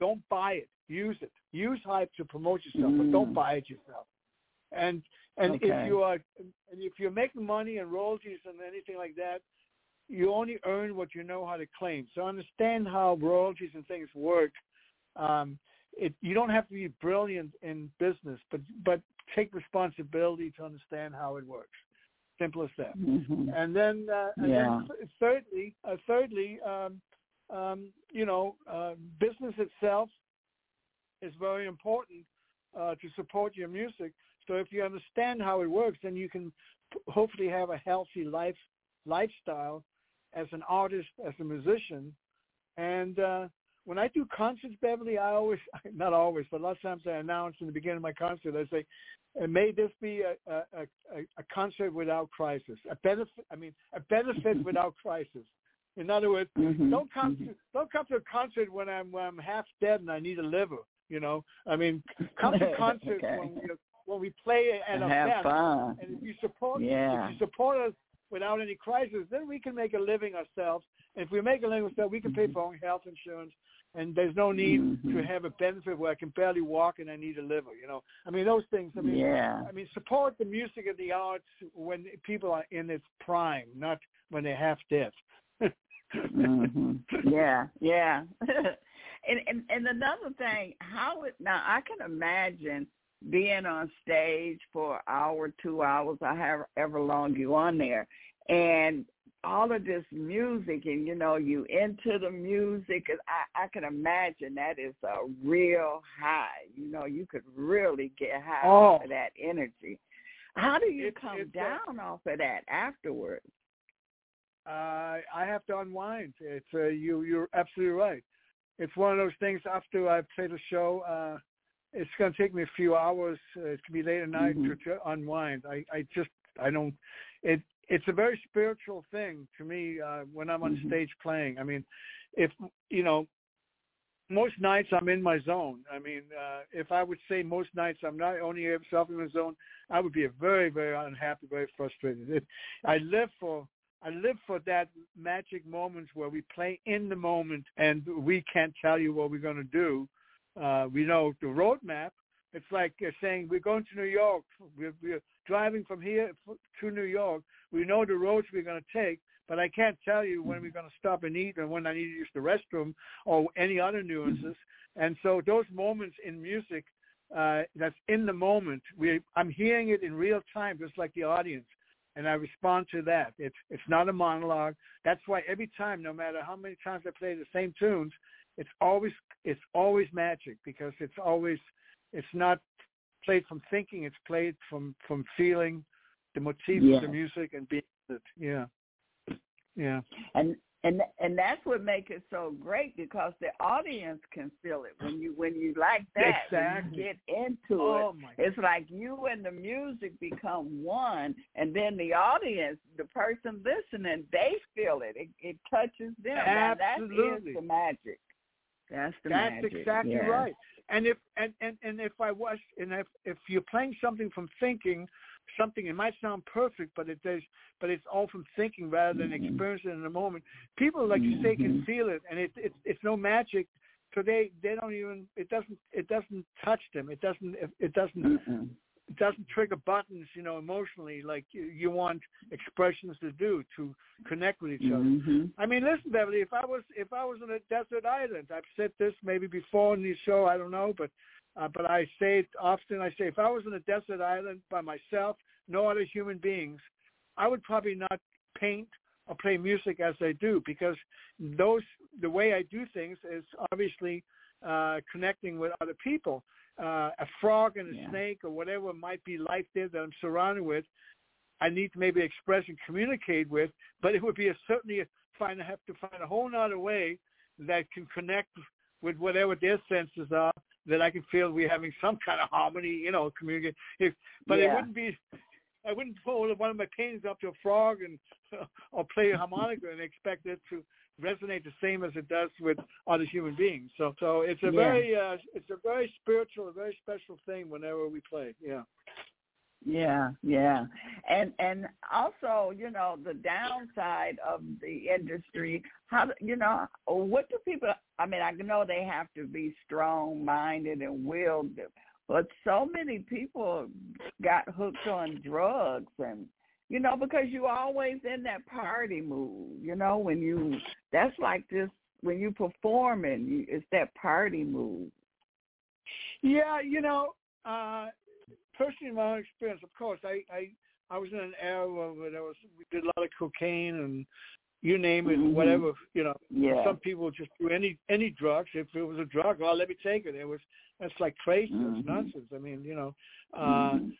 don't buy it. Use it. Use hype to promote yourself, mm. but don't mm. buy it yourself. And and okay. if you are and if you're making money and royalties and anything like that, you only earn what you know how to claim. So understand how royalties and things work. Um, it, you don't have to be brilliant in business, but but take responsibility to understand how it works. Simple as that. Mm-hmm. And then, uh, and yeah. then thirdly, uh, thirdly, um, um, you know, uh, business itself is very important uh, to support your music. So if you understand how it works, then you can p- hopefully have a healthy life lifestyle as an artist, as a musician. And uh, when I do concerts, Beverly, I always, [LAUGHS] not always, but a lot of times I announce in the beginning of my concert, I say, may this be a, a, a, a concert without crisis, a benefit. I mean, a benefit [LAUGHS] without crisis. In other words, mm-hmm. don't come mm-hmm. to don't come to a concert when I'm when I'm half dead and I need a liver. You know, I mean, come to [LAUGHS] concerts okay. when we when we play at and a have event, fun. and if you support yeah. if you support us without any crisis, then we can make a living ourselves. And if we make a living ourselves, we can pay mm-hmm. for our own health insurance and there's no need mm-hmm. to have a benefit where I can barely walk and I need a liver. You know, I mean those things. I mean, yeah. I mean support the music and the arts when people are in its prime, not when they're half dead. mm-hmm. Yeah, yeah. [LAUGHS] and, and and another thing, how it now I can imagine being on stage for an hour, two hours, or however long you on there, and all of this music and you know you into the music i i can imagine that is a real high. You know you could really get high oh. off of that energy. How do you come down a, off of that afterwards uh i have to unwind. It's uh, you you're absolutely right. It's one of those things after i play the show uh it's going to take me a few hours. Uh, it could be late at night mm-hmm. to, to unwind. I i just i don't it it's a very spiritual thing to me uh, when I'm on mm-hmm. stage playing. I mean, if you know, most nights I'm in my zone. I mean, uh, if I would say most nights I'm not only myself in my zone, I would be very, very unhappy, very frustrated. It, I live for I live for that magic moments where we play in the moment and we can't tell you what we're going to do. Uh, we know the roadmap. It's like uh, saying we're going to New York. We're, we're driving from here to New York. We know the roads we're going to take, but I can't tell you when we're going to stop and eat and when I need to use the restroom or any other nuances. And so those moments in music, uh, that's in the moment. We, I'm hearing it in real time, just like the audience, and I respond to that. It's it's not a monologue. That's why every time, no matter how many times I play the same tunes, it's always it's always magic because it's always it's not played from thinking. It's played from from feeling the motif yeah. of the music and being it. Yeah, yeah. And and and that's what makes it so great because the audience can feel it when you when you like that exactly. you get into oh, it it's like you and the music become one and then the audience the person listening they feel it it, it touches them absolutely that is the magic That's the That's magic. exactly yeah. right. And if and, and and if I was and if if you're playing something from thinking, something it might sound perfect, but it does, but it's all from thinking rather than Mhm. experiencing it in the moment. People, like you say, can Mhm. feel it, and it, it's it's no magic. So they they don't even it doesn't it doesn't touch them. It doesn't it doesn't Mm-mm. It doesn't trigger buttons, you know, emotionally like you, you want expressions to do to connect with each other. Mhm. I mean, listen, Beverly. If I was if I was on a desert island, I've said this maybe before in the show. I don't know, but uh, but I say it often. I say if I was on a desert island by myself, no other human beings, I would probably not paint or play music as I do because those the way I do things is obviously uh, connecting with other people. Uh, a frog and a Yeah. snake or whatever might be life there that I'm surrounded with. I need to maybe express and communicate with, but it would be a certainly a, find I have to find a whole nother way that can connect with whatever their senses are that I can feel we're having some kind of harmony, you know, communicate. If, but it wouldn't be. I wouldn't hold one of my paintings up to a frog and [LAUGHS] or play a harmonica and expect it to resonate the same as it does with other human beings. So, so it's a Yeah. very, uh, it's a very spiritual, a very special thing whenever we play. Yeah. Yeah, yeah. And and also, you know, the downside of the industry, how do- you know, what do people I mean, I know they have to be strong minded and willed, but so many people got hooked on drugs and you know, because you're always in that party mood, you know, when you that's like this when you performing, you, it's that party mood. Yeah, you know, uh, personally, my own experience, of course, I, I, I was in an era where there was we did a lot of cocaine and you name it, Mhm. whatever. You know, Yeah. some people just do any any drugs. If it was a drug, well, let me take it. It was that's like crazy. Mhm. It's nonsense. I mean, you know, uh, Mhm.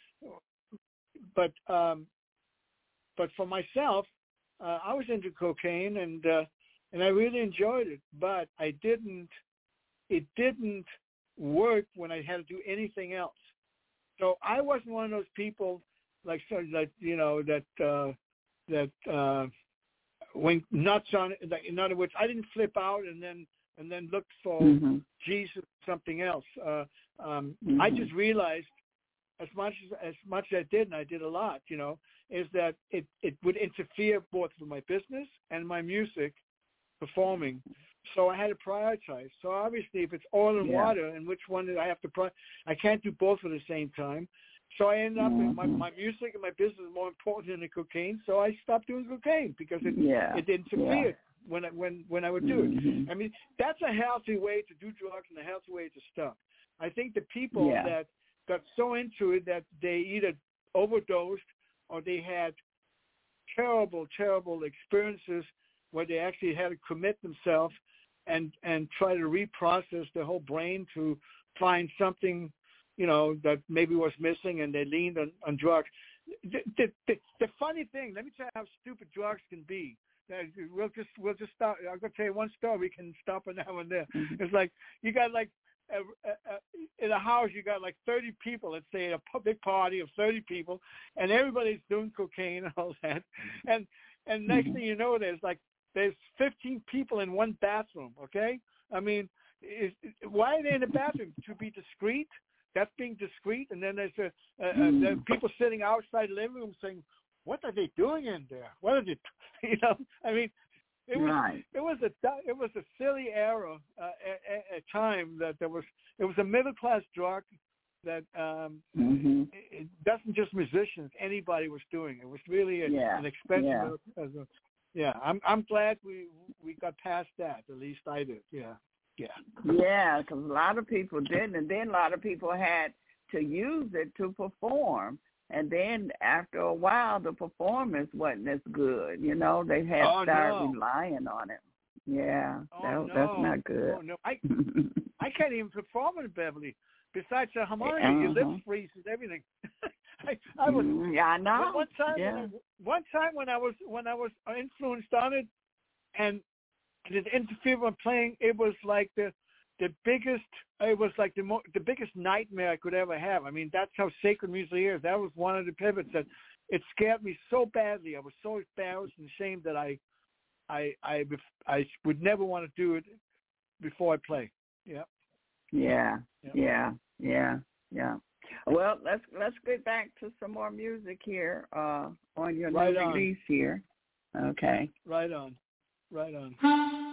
but um, but for myself, uh, I was into cocaine and uh, and I really enjoyed it. But I didn't. It didn't work when I had to do anything else. So I wasn't one of those people like so that you know that uh, that uh, went nuts on it. Like, in other words, I didn't flip out and then and then look for Mhm. Jesus or something else. Uh, um, Mhm. I just realized as much as as much as I did, and I did a lot, you know, is that it it would interfere both with my business and my music performing. So I had to prioritize. So obviously, if it's oil and Yeah. water, and which one did I have to pri I can't do both at the same time. So I ended up in my my music and my business is more important than the cocaine. So I stopped doing cocaine because it Yeah. it interfered when I when when I would do it. Mhm. I mean, that's a healthy way to do drugs and a healthy way to stop. I think the people Yeah. that got so into it that they either overdosed or they had terrible, terrible experiences where they actually had to commit themselves and and try to reprocess their whole brain to find something, you know, that maybe was missing, and they leaned on, on drugs. The, the, the, the funny thing, let me tell you how stupid drugs can be. That We'll just we'll just stop. I'm gonna tell you one story. We can stop it now and there. It's like you got like in a house you got like 30 people. Let's say a public party of 30 people, and everybody's doing cocaine and all that. And and next Mhm. thing you know, there's like there's 15 people in one bathroom. Okay, I mean, is, why are they in the bathroom to be discreet? That's being discreet, and then there's a, a, a there are Mhm. people sitting outside the living room saying, "What are they doing in there? What are they?" [LAUGHS] You know, I mean, it was right. it was a it was a silly era uh, at, at time that there was it was a middle class drug that um Mhm. it it doesn't just musicians anybody was doing it was really a, Yeah, an expensive yeah. as a, yeah i'm i'm glad we we got past that at least i did yeah yeah Yeah, because a lot of people didn't, and then a lot of people had to use it to perform. And then after a while, the performance wasn't as good. You know, they had Oh, started no. relying on it. Yeah, oh that, no that's not good. oh no i [LAUGHS] i can't even perform in beverly besides the harmonica your Uh-huh. lips freeze and everything [LAUGHS] i i was Mm, yeah, I know. One time, yeah. when I, one time when I was when I was influenced on it, and it interfered with playing, it was like the the biggest. It was like the mo- the biggest nightmare I could ever have. I mean, that's how sacred music is. That was one of the pivots that it scared me so badly. I was so embarrassed and ashamed that I I I I would never want to do it before I play. Yep. Yeah. Yep. Yeah. Yeah. Yeah. Well, let's let's get back to some more music here uh, on your Right new on. release here. Okay. Right on. Right on.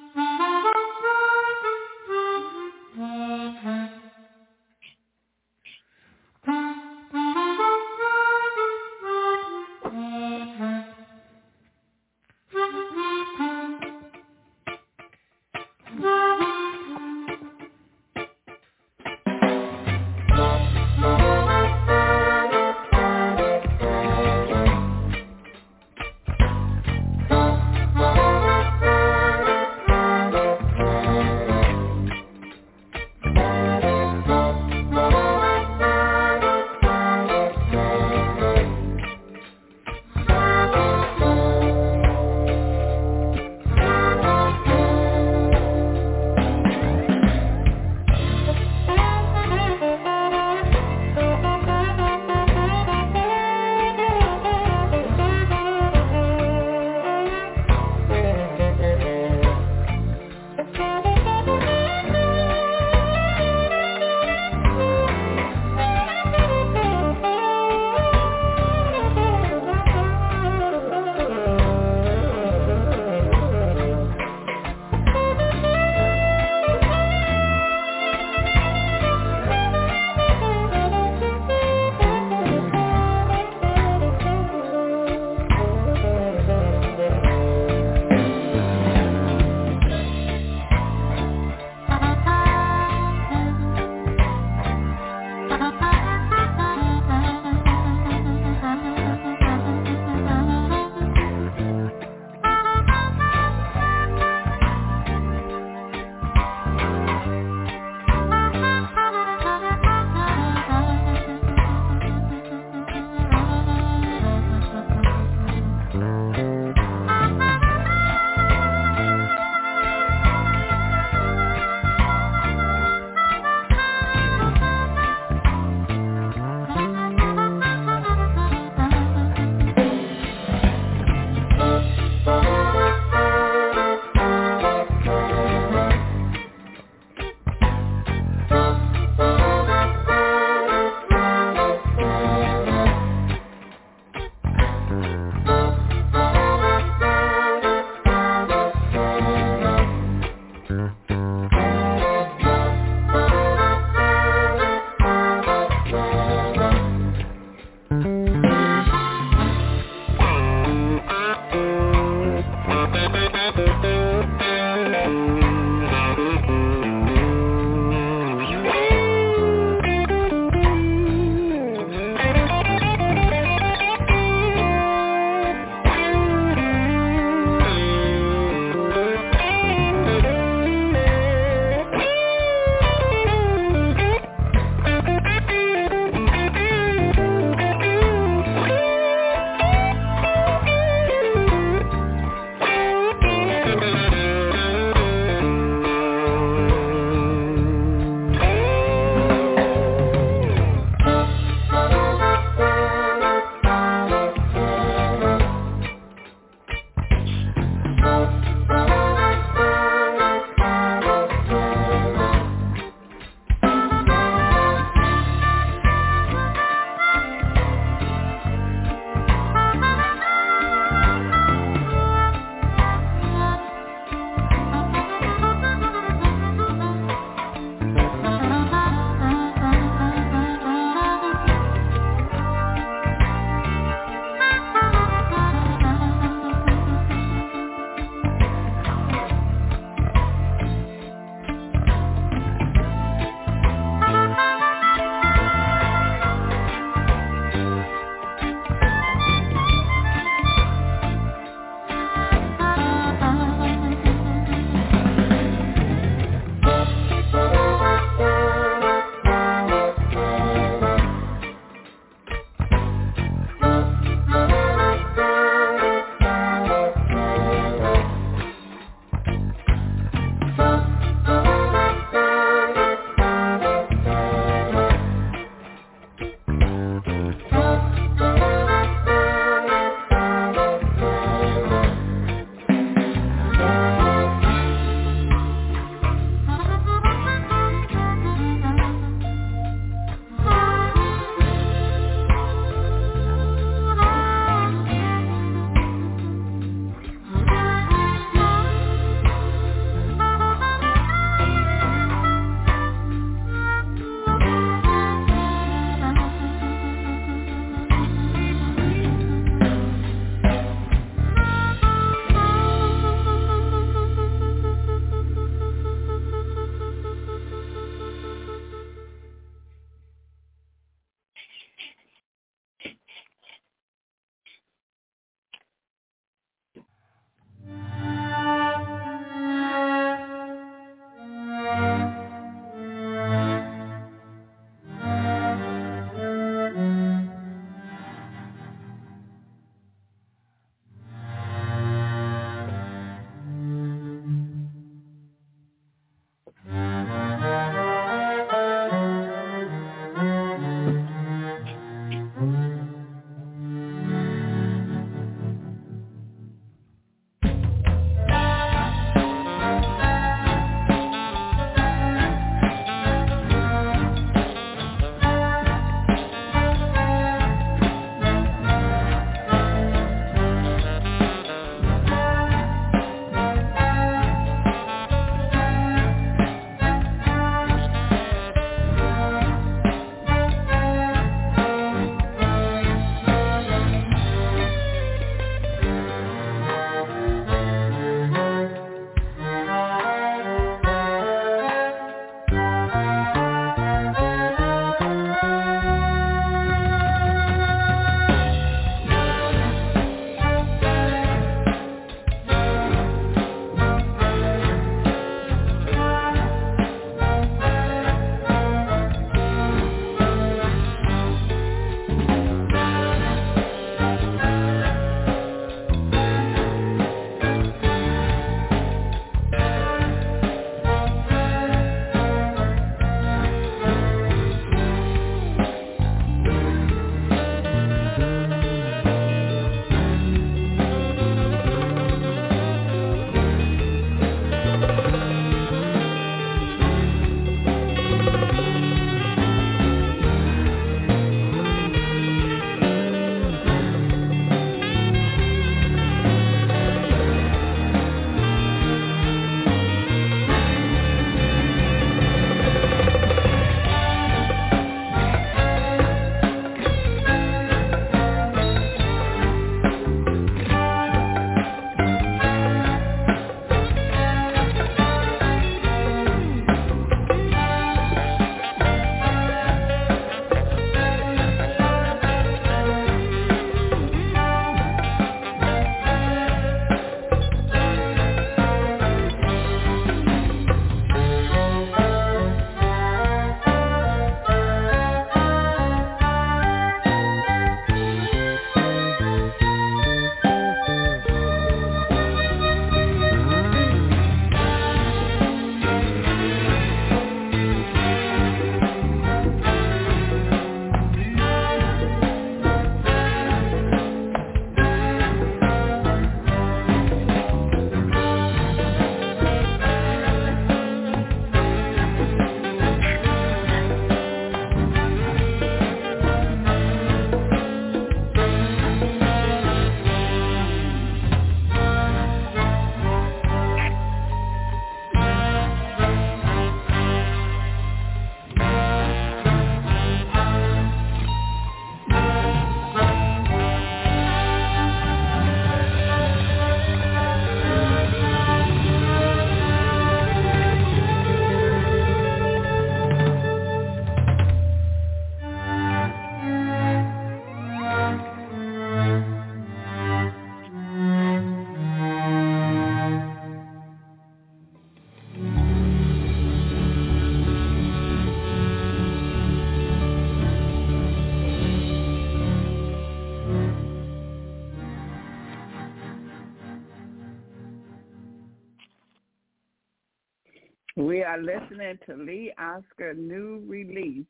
Are listening to Lee Oskar new release,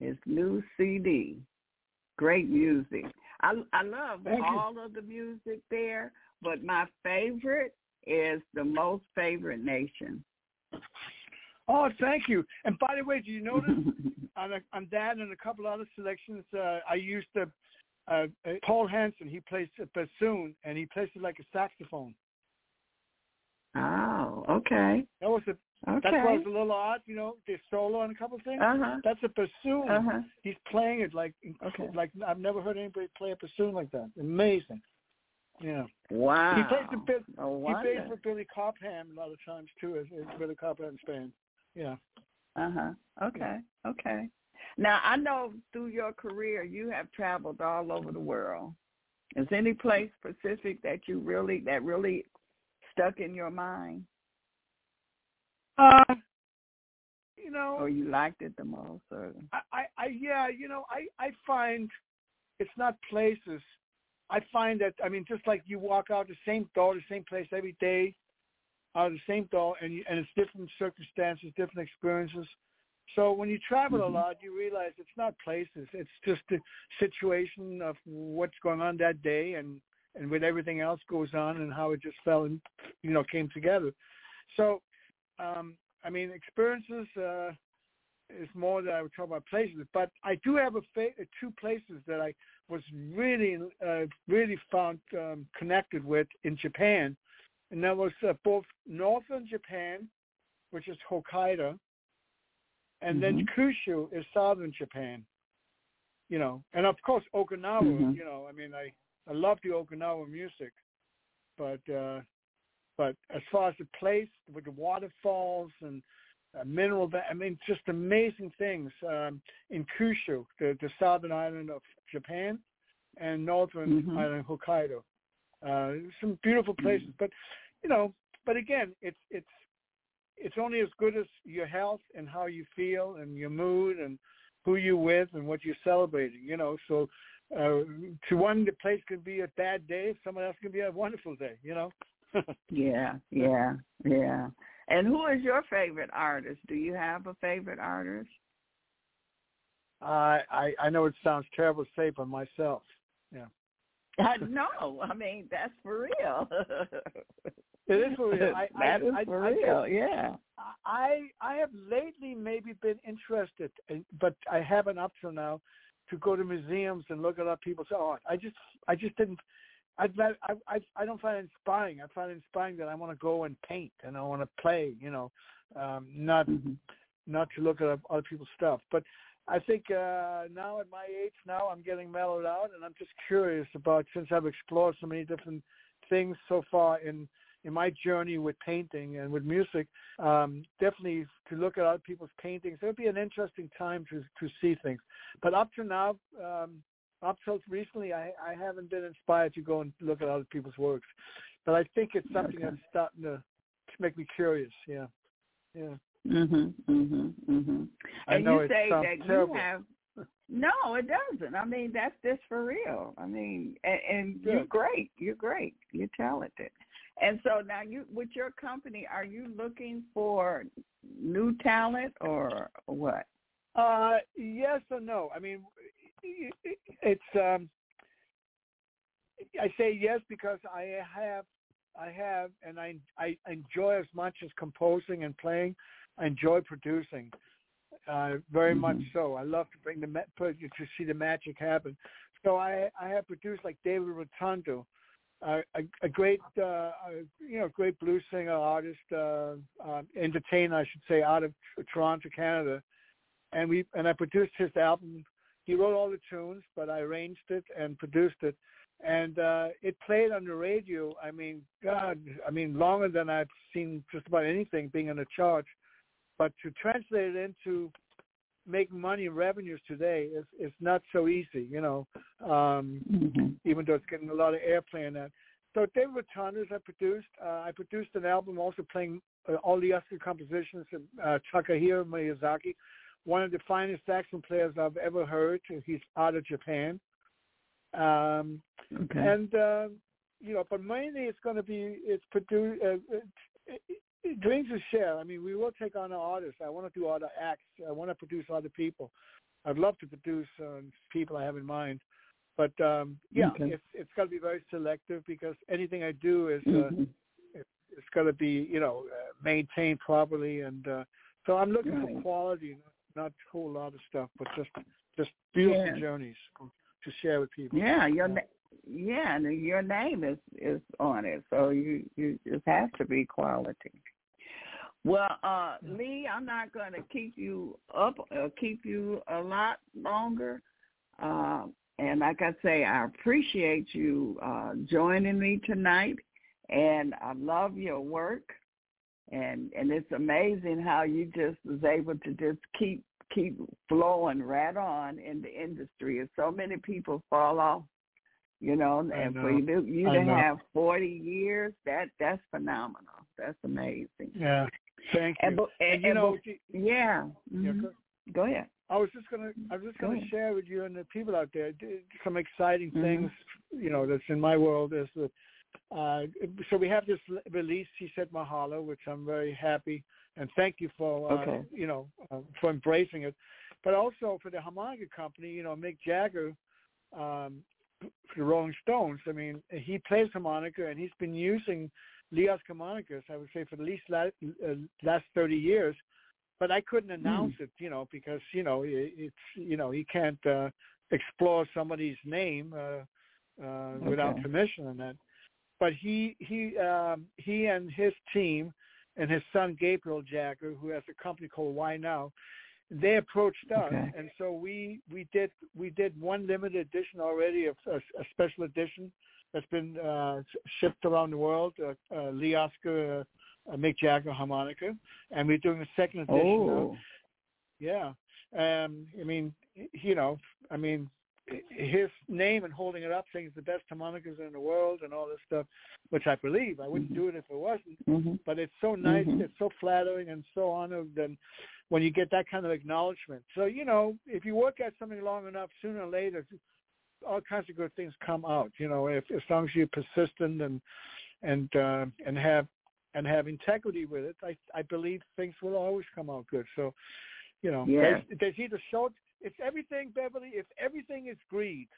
his new CD. Great music. I I love Thank all of the music there, but my favorite is the most favorite nation. Oh, thank you. And by the way, do you notice [LAUGHS] on, a, on that and a couple other selections, uh, I used the uh, uh, Paul Hanson. He plays a bassoon and he plays it like a saxophone. oh, okay. That was a Okay. that's why it's a little odd, you know. The solo on a couple of things. Uh-huh. That's a bassoon. Uh-huh. He's playing it like Okay. like I've never heard anybody play a bassoon like that. Amazing. Yeah. Wow. He plays the bit. No He plays for Billy Cobham a lot of times too, as, as Billy Cobham's band. Yeah. Uh huh. Okay. Okay. Now I know through your career you have traveled all over the world. Is any place specific that you really that really stuck in your mind, Uh, you know, or you liked it the most? Or I, I, I yeah, you know, I, I find it's not places. I find that I mean, just like you walk out the same door, the same place every day, out of the same door, and you, and it's different circumstances, different experiences. So when you travel Mhm. a lot, you realize it's not places. It's just the situation of what's going on that day, and and with everything else goes on, and how it just fell and you know came together. So, um, I mean, experiences. Uh, is more that I would talk about places, but I do have a fa- two places that I was really, uh, really found um, connected with in Japan, and that was uh, both northern Japan, which is Hokkaido, and then Mhm. Kyushu is southern Japan. You know, and of course Okinawa. Mhm. You know, I mean, I I love the Okinawa music, but uh, but as far as the place with the waterfalls and uh, mineral, I mean, just amazing things um, in Kyushu, the, the southern island of Japan, and northern Mhm. island Hokkaido. Uh, some beautiful places, but you know, but again, it's it's it's only as good as your health and how you feel and your mood and who you're with and what you're celebrating. You know, so uh, to one, the place could be a bad day. Someone else could be a wonderful day. You know. Yeah, yeah, yeah. And who is your favorite artist? Do you have a favorite artist? I I I know it sounds terrible to say, but myself. Yeah. [LAUGHS] I know. I mean, that's for real. [LAUGHS] It is for real. I- I- That is I- for I real. yeah. I I have lately maybe been interested, in, but I haven't up till now, to go to museums and look at other people's art. I just I just didn't. I I I I don't find it inspiring. I find it inspiring that I want to go and paint and I want to play. You know, um, not Mhm. not to look at other people's stuff. But I think uh, now at my age, now I'm getting mellowed out, and I'm just curious about since I've explored so many different things so far in in my journey with painting and with music. Um, definitely to look at other people's paintings. It would be an interesting time to to see things. But up to now, um, up till recently, I, I haven't been inspired to go and look at other people's works. But I think it's something Okay. that's starting to, to make me curious. Yeah, yeah. Mhm. Mhm. Mhm. And know you say that terrible. you have. [LAUGHS] No, it doesn't. I mean, that's just for real. I mean, and, and Good. you're great. You're great. You're talented. And so now, you with your company, are you looking for new talent or what? Uh, yes or no. I mean, it's. Um, I say yes because I have, I have, and I I enjoy as much as composing and playing. I enjoy producing, uh, very much Mhm. so. I love to bring the ma- put- to see the magic happen. So I I have produced like David Rotundo, uh, a, a great uh, uh, you know great blues singer artist, uh, uh, entertainer I should say, out of Toronto, Canada and we and I produced his album. He wrote all the tunes, but I arranged it and produced it, and uh, it played on the radio. I mean, God, I mean longer than I've seen just about anything being on the charts. But to translate it into making money revenues today is is not so easy, you know. Um, Mhm. even though it's getting a lot of airplay in that. So David Rotundos I produced. Uh, I produced an album also playing uh, all the Oskar compositions of uh, Takahiro Miyazaki, one of the finest saxophone players I've ever heard. He's out of Japan. Um, Okay. and uh, you know, but mainly it's going to be it's produced. Uh, it, dreams to share. I mean, we will take on artists. I want to do other acts. I want to produce other people. I'd love to produce um, people I have in mind. But um, yeah, Okay. it's it's got to be very selective because anything I do is uh, Mhm. it, it's got to be you know uh, maintained properly, and uh, so I'm looking Right. for quality, not, not a whole lot of stuff, but just just beautiful Yeah. journeys to share with people. Yeah, your Yeah. na- yeah, and your name is is on it, so you you it has to be quality. Well, uh, Lee, I'm not going to keep you up, uh, keep you a lot longer. Uh, and like I say, I appreciate you uh, joining me tonight, and I love your work, and and it's amazing how you just was able to just keep keep flowing right on in the industry. And so many people fall off, you know, and know. for you to, you to have 40 years, that that's phenomenal. That's amazing. Yeah. Thank you. And, and, And, you know, yeah. mhm. go- Go ahead. I was just gonna I was just gonna ahead. share with you and the people out there some exciting Mhm. things. You know, that's in my world is that. Uh, so we have this release. She Said Mahalo, which I'm very happy and thank you for uh, Okay. you know uh, for embracing it, but also for the harmonica company. You know, Mick Jagger, um, for [CLEARS THROAT] the Rolling Stones. I mean, he plays harmonica and he's been using Leos harmonicas. I would say for the least last, uh, last 30 years but I couldn't announce it, you know, because you know it, it's you know he can't uh, explore somebody's name uh, uh, without permission and that. But he he um, he and his team and his son Gabriel Jagger, who has a company called Why Now, they approached us, Okay. and so we we did we did one limited edition already, of a, a special edition that's been uh, shipped around the world. Uh, uh, Lee Oskar. Uh, uh, Mick Jagger harmonica, and we're doing a second edition now. Oh. Yeah. Um, I mean, you know, I mean, his name and holding it up, saying it's the best harmonicas in the world and all this stuff, which I believe. I wouldn't Mhm. do it if it wasn't. hmm But it's so nice, Mhm. it's so flattering and so honored and when you get that kind of acknowledgement. So, you know, if you work at something long enough, sooner or later, all kinds of good things come out, you know, if as long as you're persistent and and uh, and have and have integrity with it, I I believe things will always come out good. So, you know, Yeah. there's, there's either short. It's everything, Beverly. If everything is greed,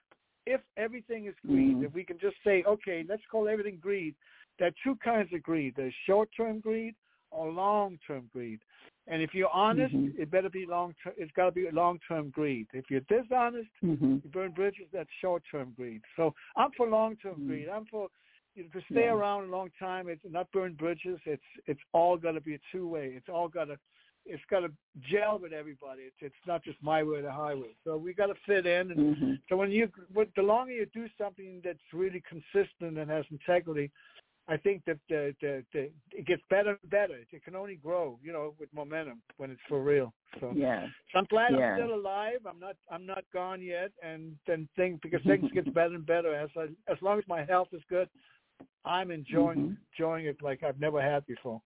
if everything is greed, Mhm. if we can just say, okay, let's call everything greed. There are two kinds of greed. There's short-term greed or long-term greed. And if you're honest, Mhm. it better be long. term It's got to be long-term greed. If you're dishonest, hmm you burn bridges. That's short-term greed. So I'm for long-term Mm. greed. I'm for you know, to stay Yeah. around a long time. It's not burn bridges. It's it's all got to be a two-way. It's all got to it's got to gel with everybody. It's it's not just my way or the highway. So we got to fit in. And hmm so when you the longer you do something that's really consistent and has integrity, I think that the, the, the it gets better and better. It can only grow, you know, with momentum when it's for real. So. Yeah. So I'm glad Yeah. I'm still alive. I'm not I'm not gone yet, and then things because things [LAUGHS] get better and better as I, as long as my health is good. I'm enjoying Mhm. enjoying it like I've never had before.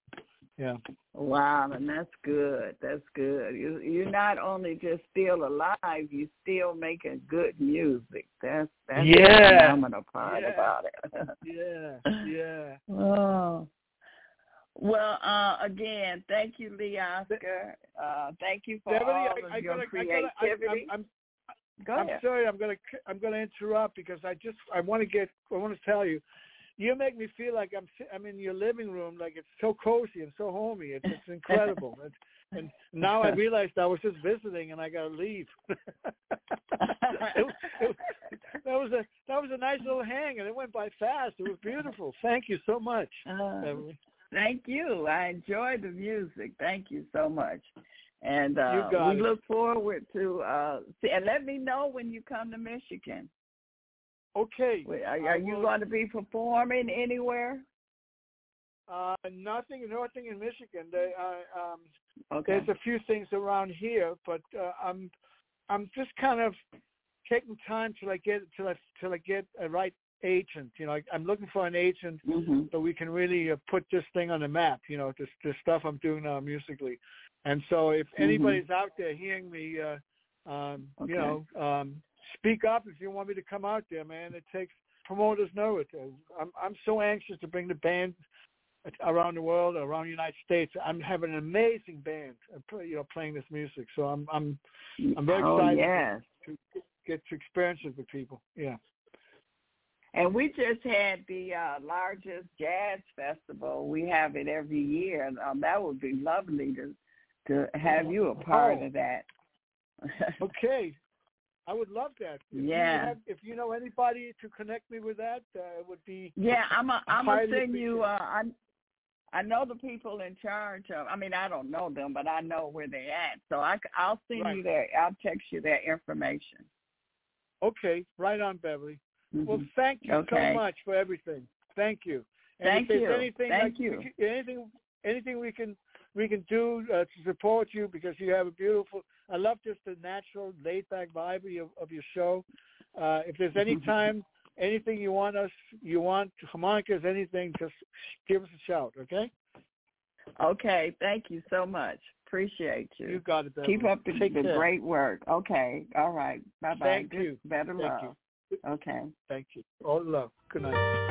Yeah, Wow, and that's good. That's good. You you're not only just still alive, you're still making good music. That's that's the Yeah. phenomenal part Yeah. about it. yeah, yeah. [LAUGHS] oh. Well, uh, again, thank you, Lee Oskar. Uh, thank you for Beverly, all I, of I your gotta, gotta, I, creativity. I'm, Go I'm, I'm ahead. sorry. I'm gonna I'm gonna interrupt because I just I want to get I want to tell you. You make me feel like I'm I'm in your living room, like it's so cozy and so homey. It's it's incredible. [LAUGHS] and, and now I realized I was just visiting and I got to leave. [LAUGHS] it, was- it, that was a that was a nice little hang and it went by fast. It was beautiful. Thank you so much. Beverly. Thank you. I enjoyed the music. Thank you so much. And uh, we it. look forward to uh, see, and let me know when you come to Michigan. Okay. Wait, Are, are you going to be performing anywhere? Uh, nothing, nothing in Michigan. They, uh, um, Okay. There's a few things around here, but uh, I'm I'm just kind of taking time till I get till I till I get a right agent. You know, I, I'm looking for an agent hmm so we can really uh, put this thing on the map. You know, this this stuff I'm doing now musically. And so, if Mhm. anybody's out there hearing me, uh, um, Okay. you know, um, speak up if you want me to come out there, man. It takes promoters know it. I'm I'm so anxious to bring the band around the world, around the United States. I'm having an amazing band, uh, you know, playing this music. So I'm I'm I'm very oh, excited yes. to get to experience it with people. Yeah. And we just had the uh, largest jazz festival. We have it every year, and um, that would be lovely to to have you a part Oh. of that. [LAUGHS] Okay. I would love that. If You Yeah. have, if you know anybody to connect me with that, uh, it would be. yeah, I'm a, I'm gonna send you. Uh, I I know the people in charge of. I mean, I don't know them, but I know where they at. So I I'll send Right. you their. I'll text you their information. Okay, right on, Beverly. Well, Mhm. thank you Okay. so much for everything. Thank you. And Thank if there's you. anything Thank like, you. anything anything we can we can do uh, to support you because you have a beautiful. I love just the natural laid back vibe of your, of your show. Uh, if there's any [LAUGHS] time, anything you want us, you want harmonicas, anything, just give us a shout. Okay? Okay. Thank you so much. Appreciate you. You got it. Beverly. Keep up the, Take the care. great work. Okay. All right. Bye bye. Thank you. Better Thank love. you. Okay. Thank you. All love. Good night.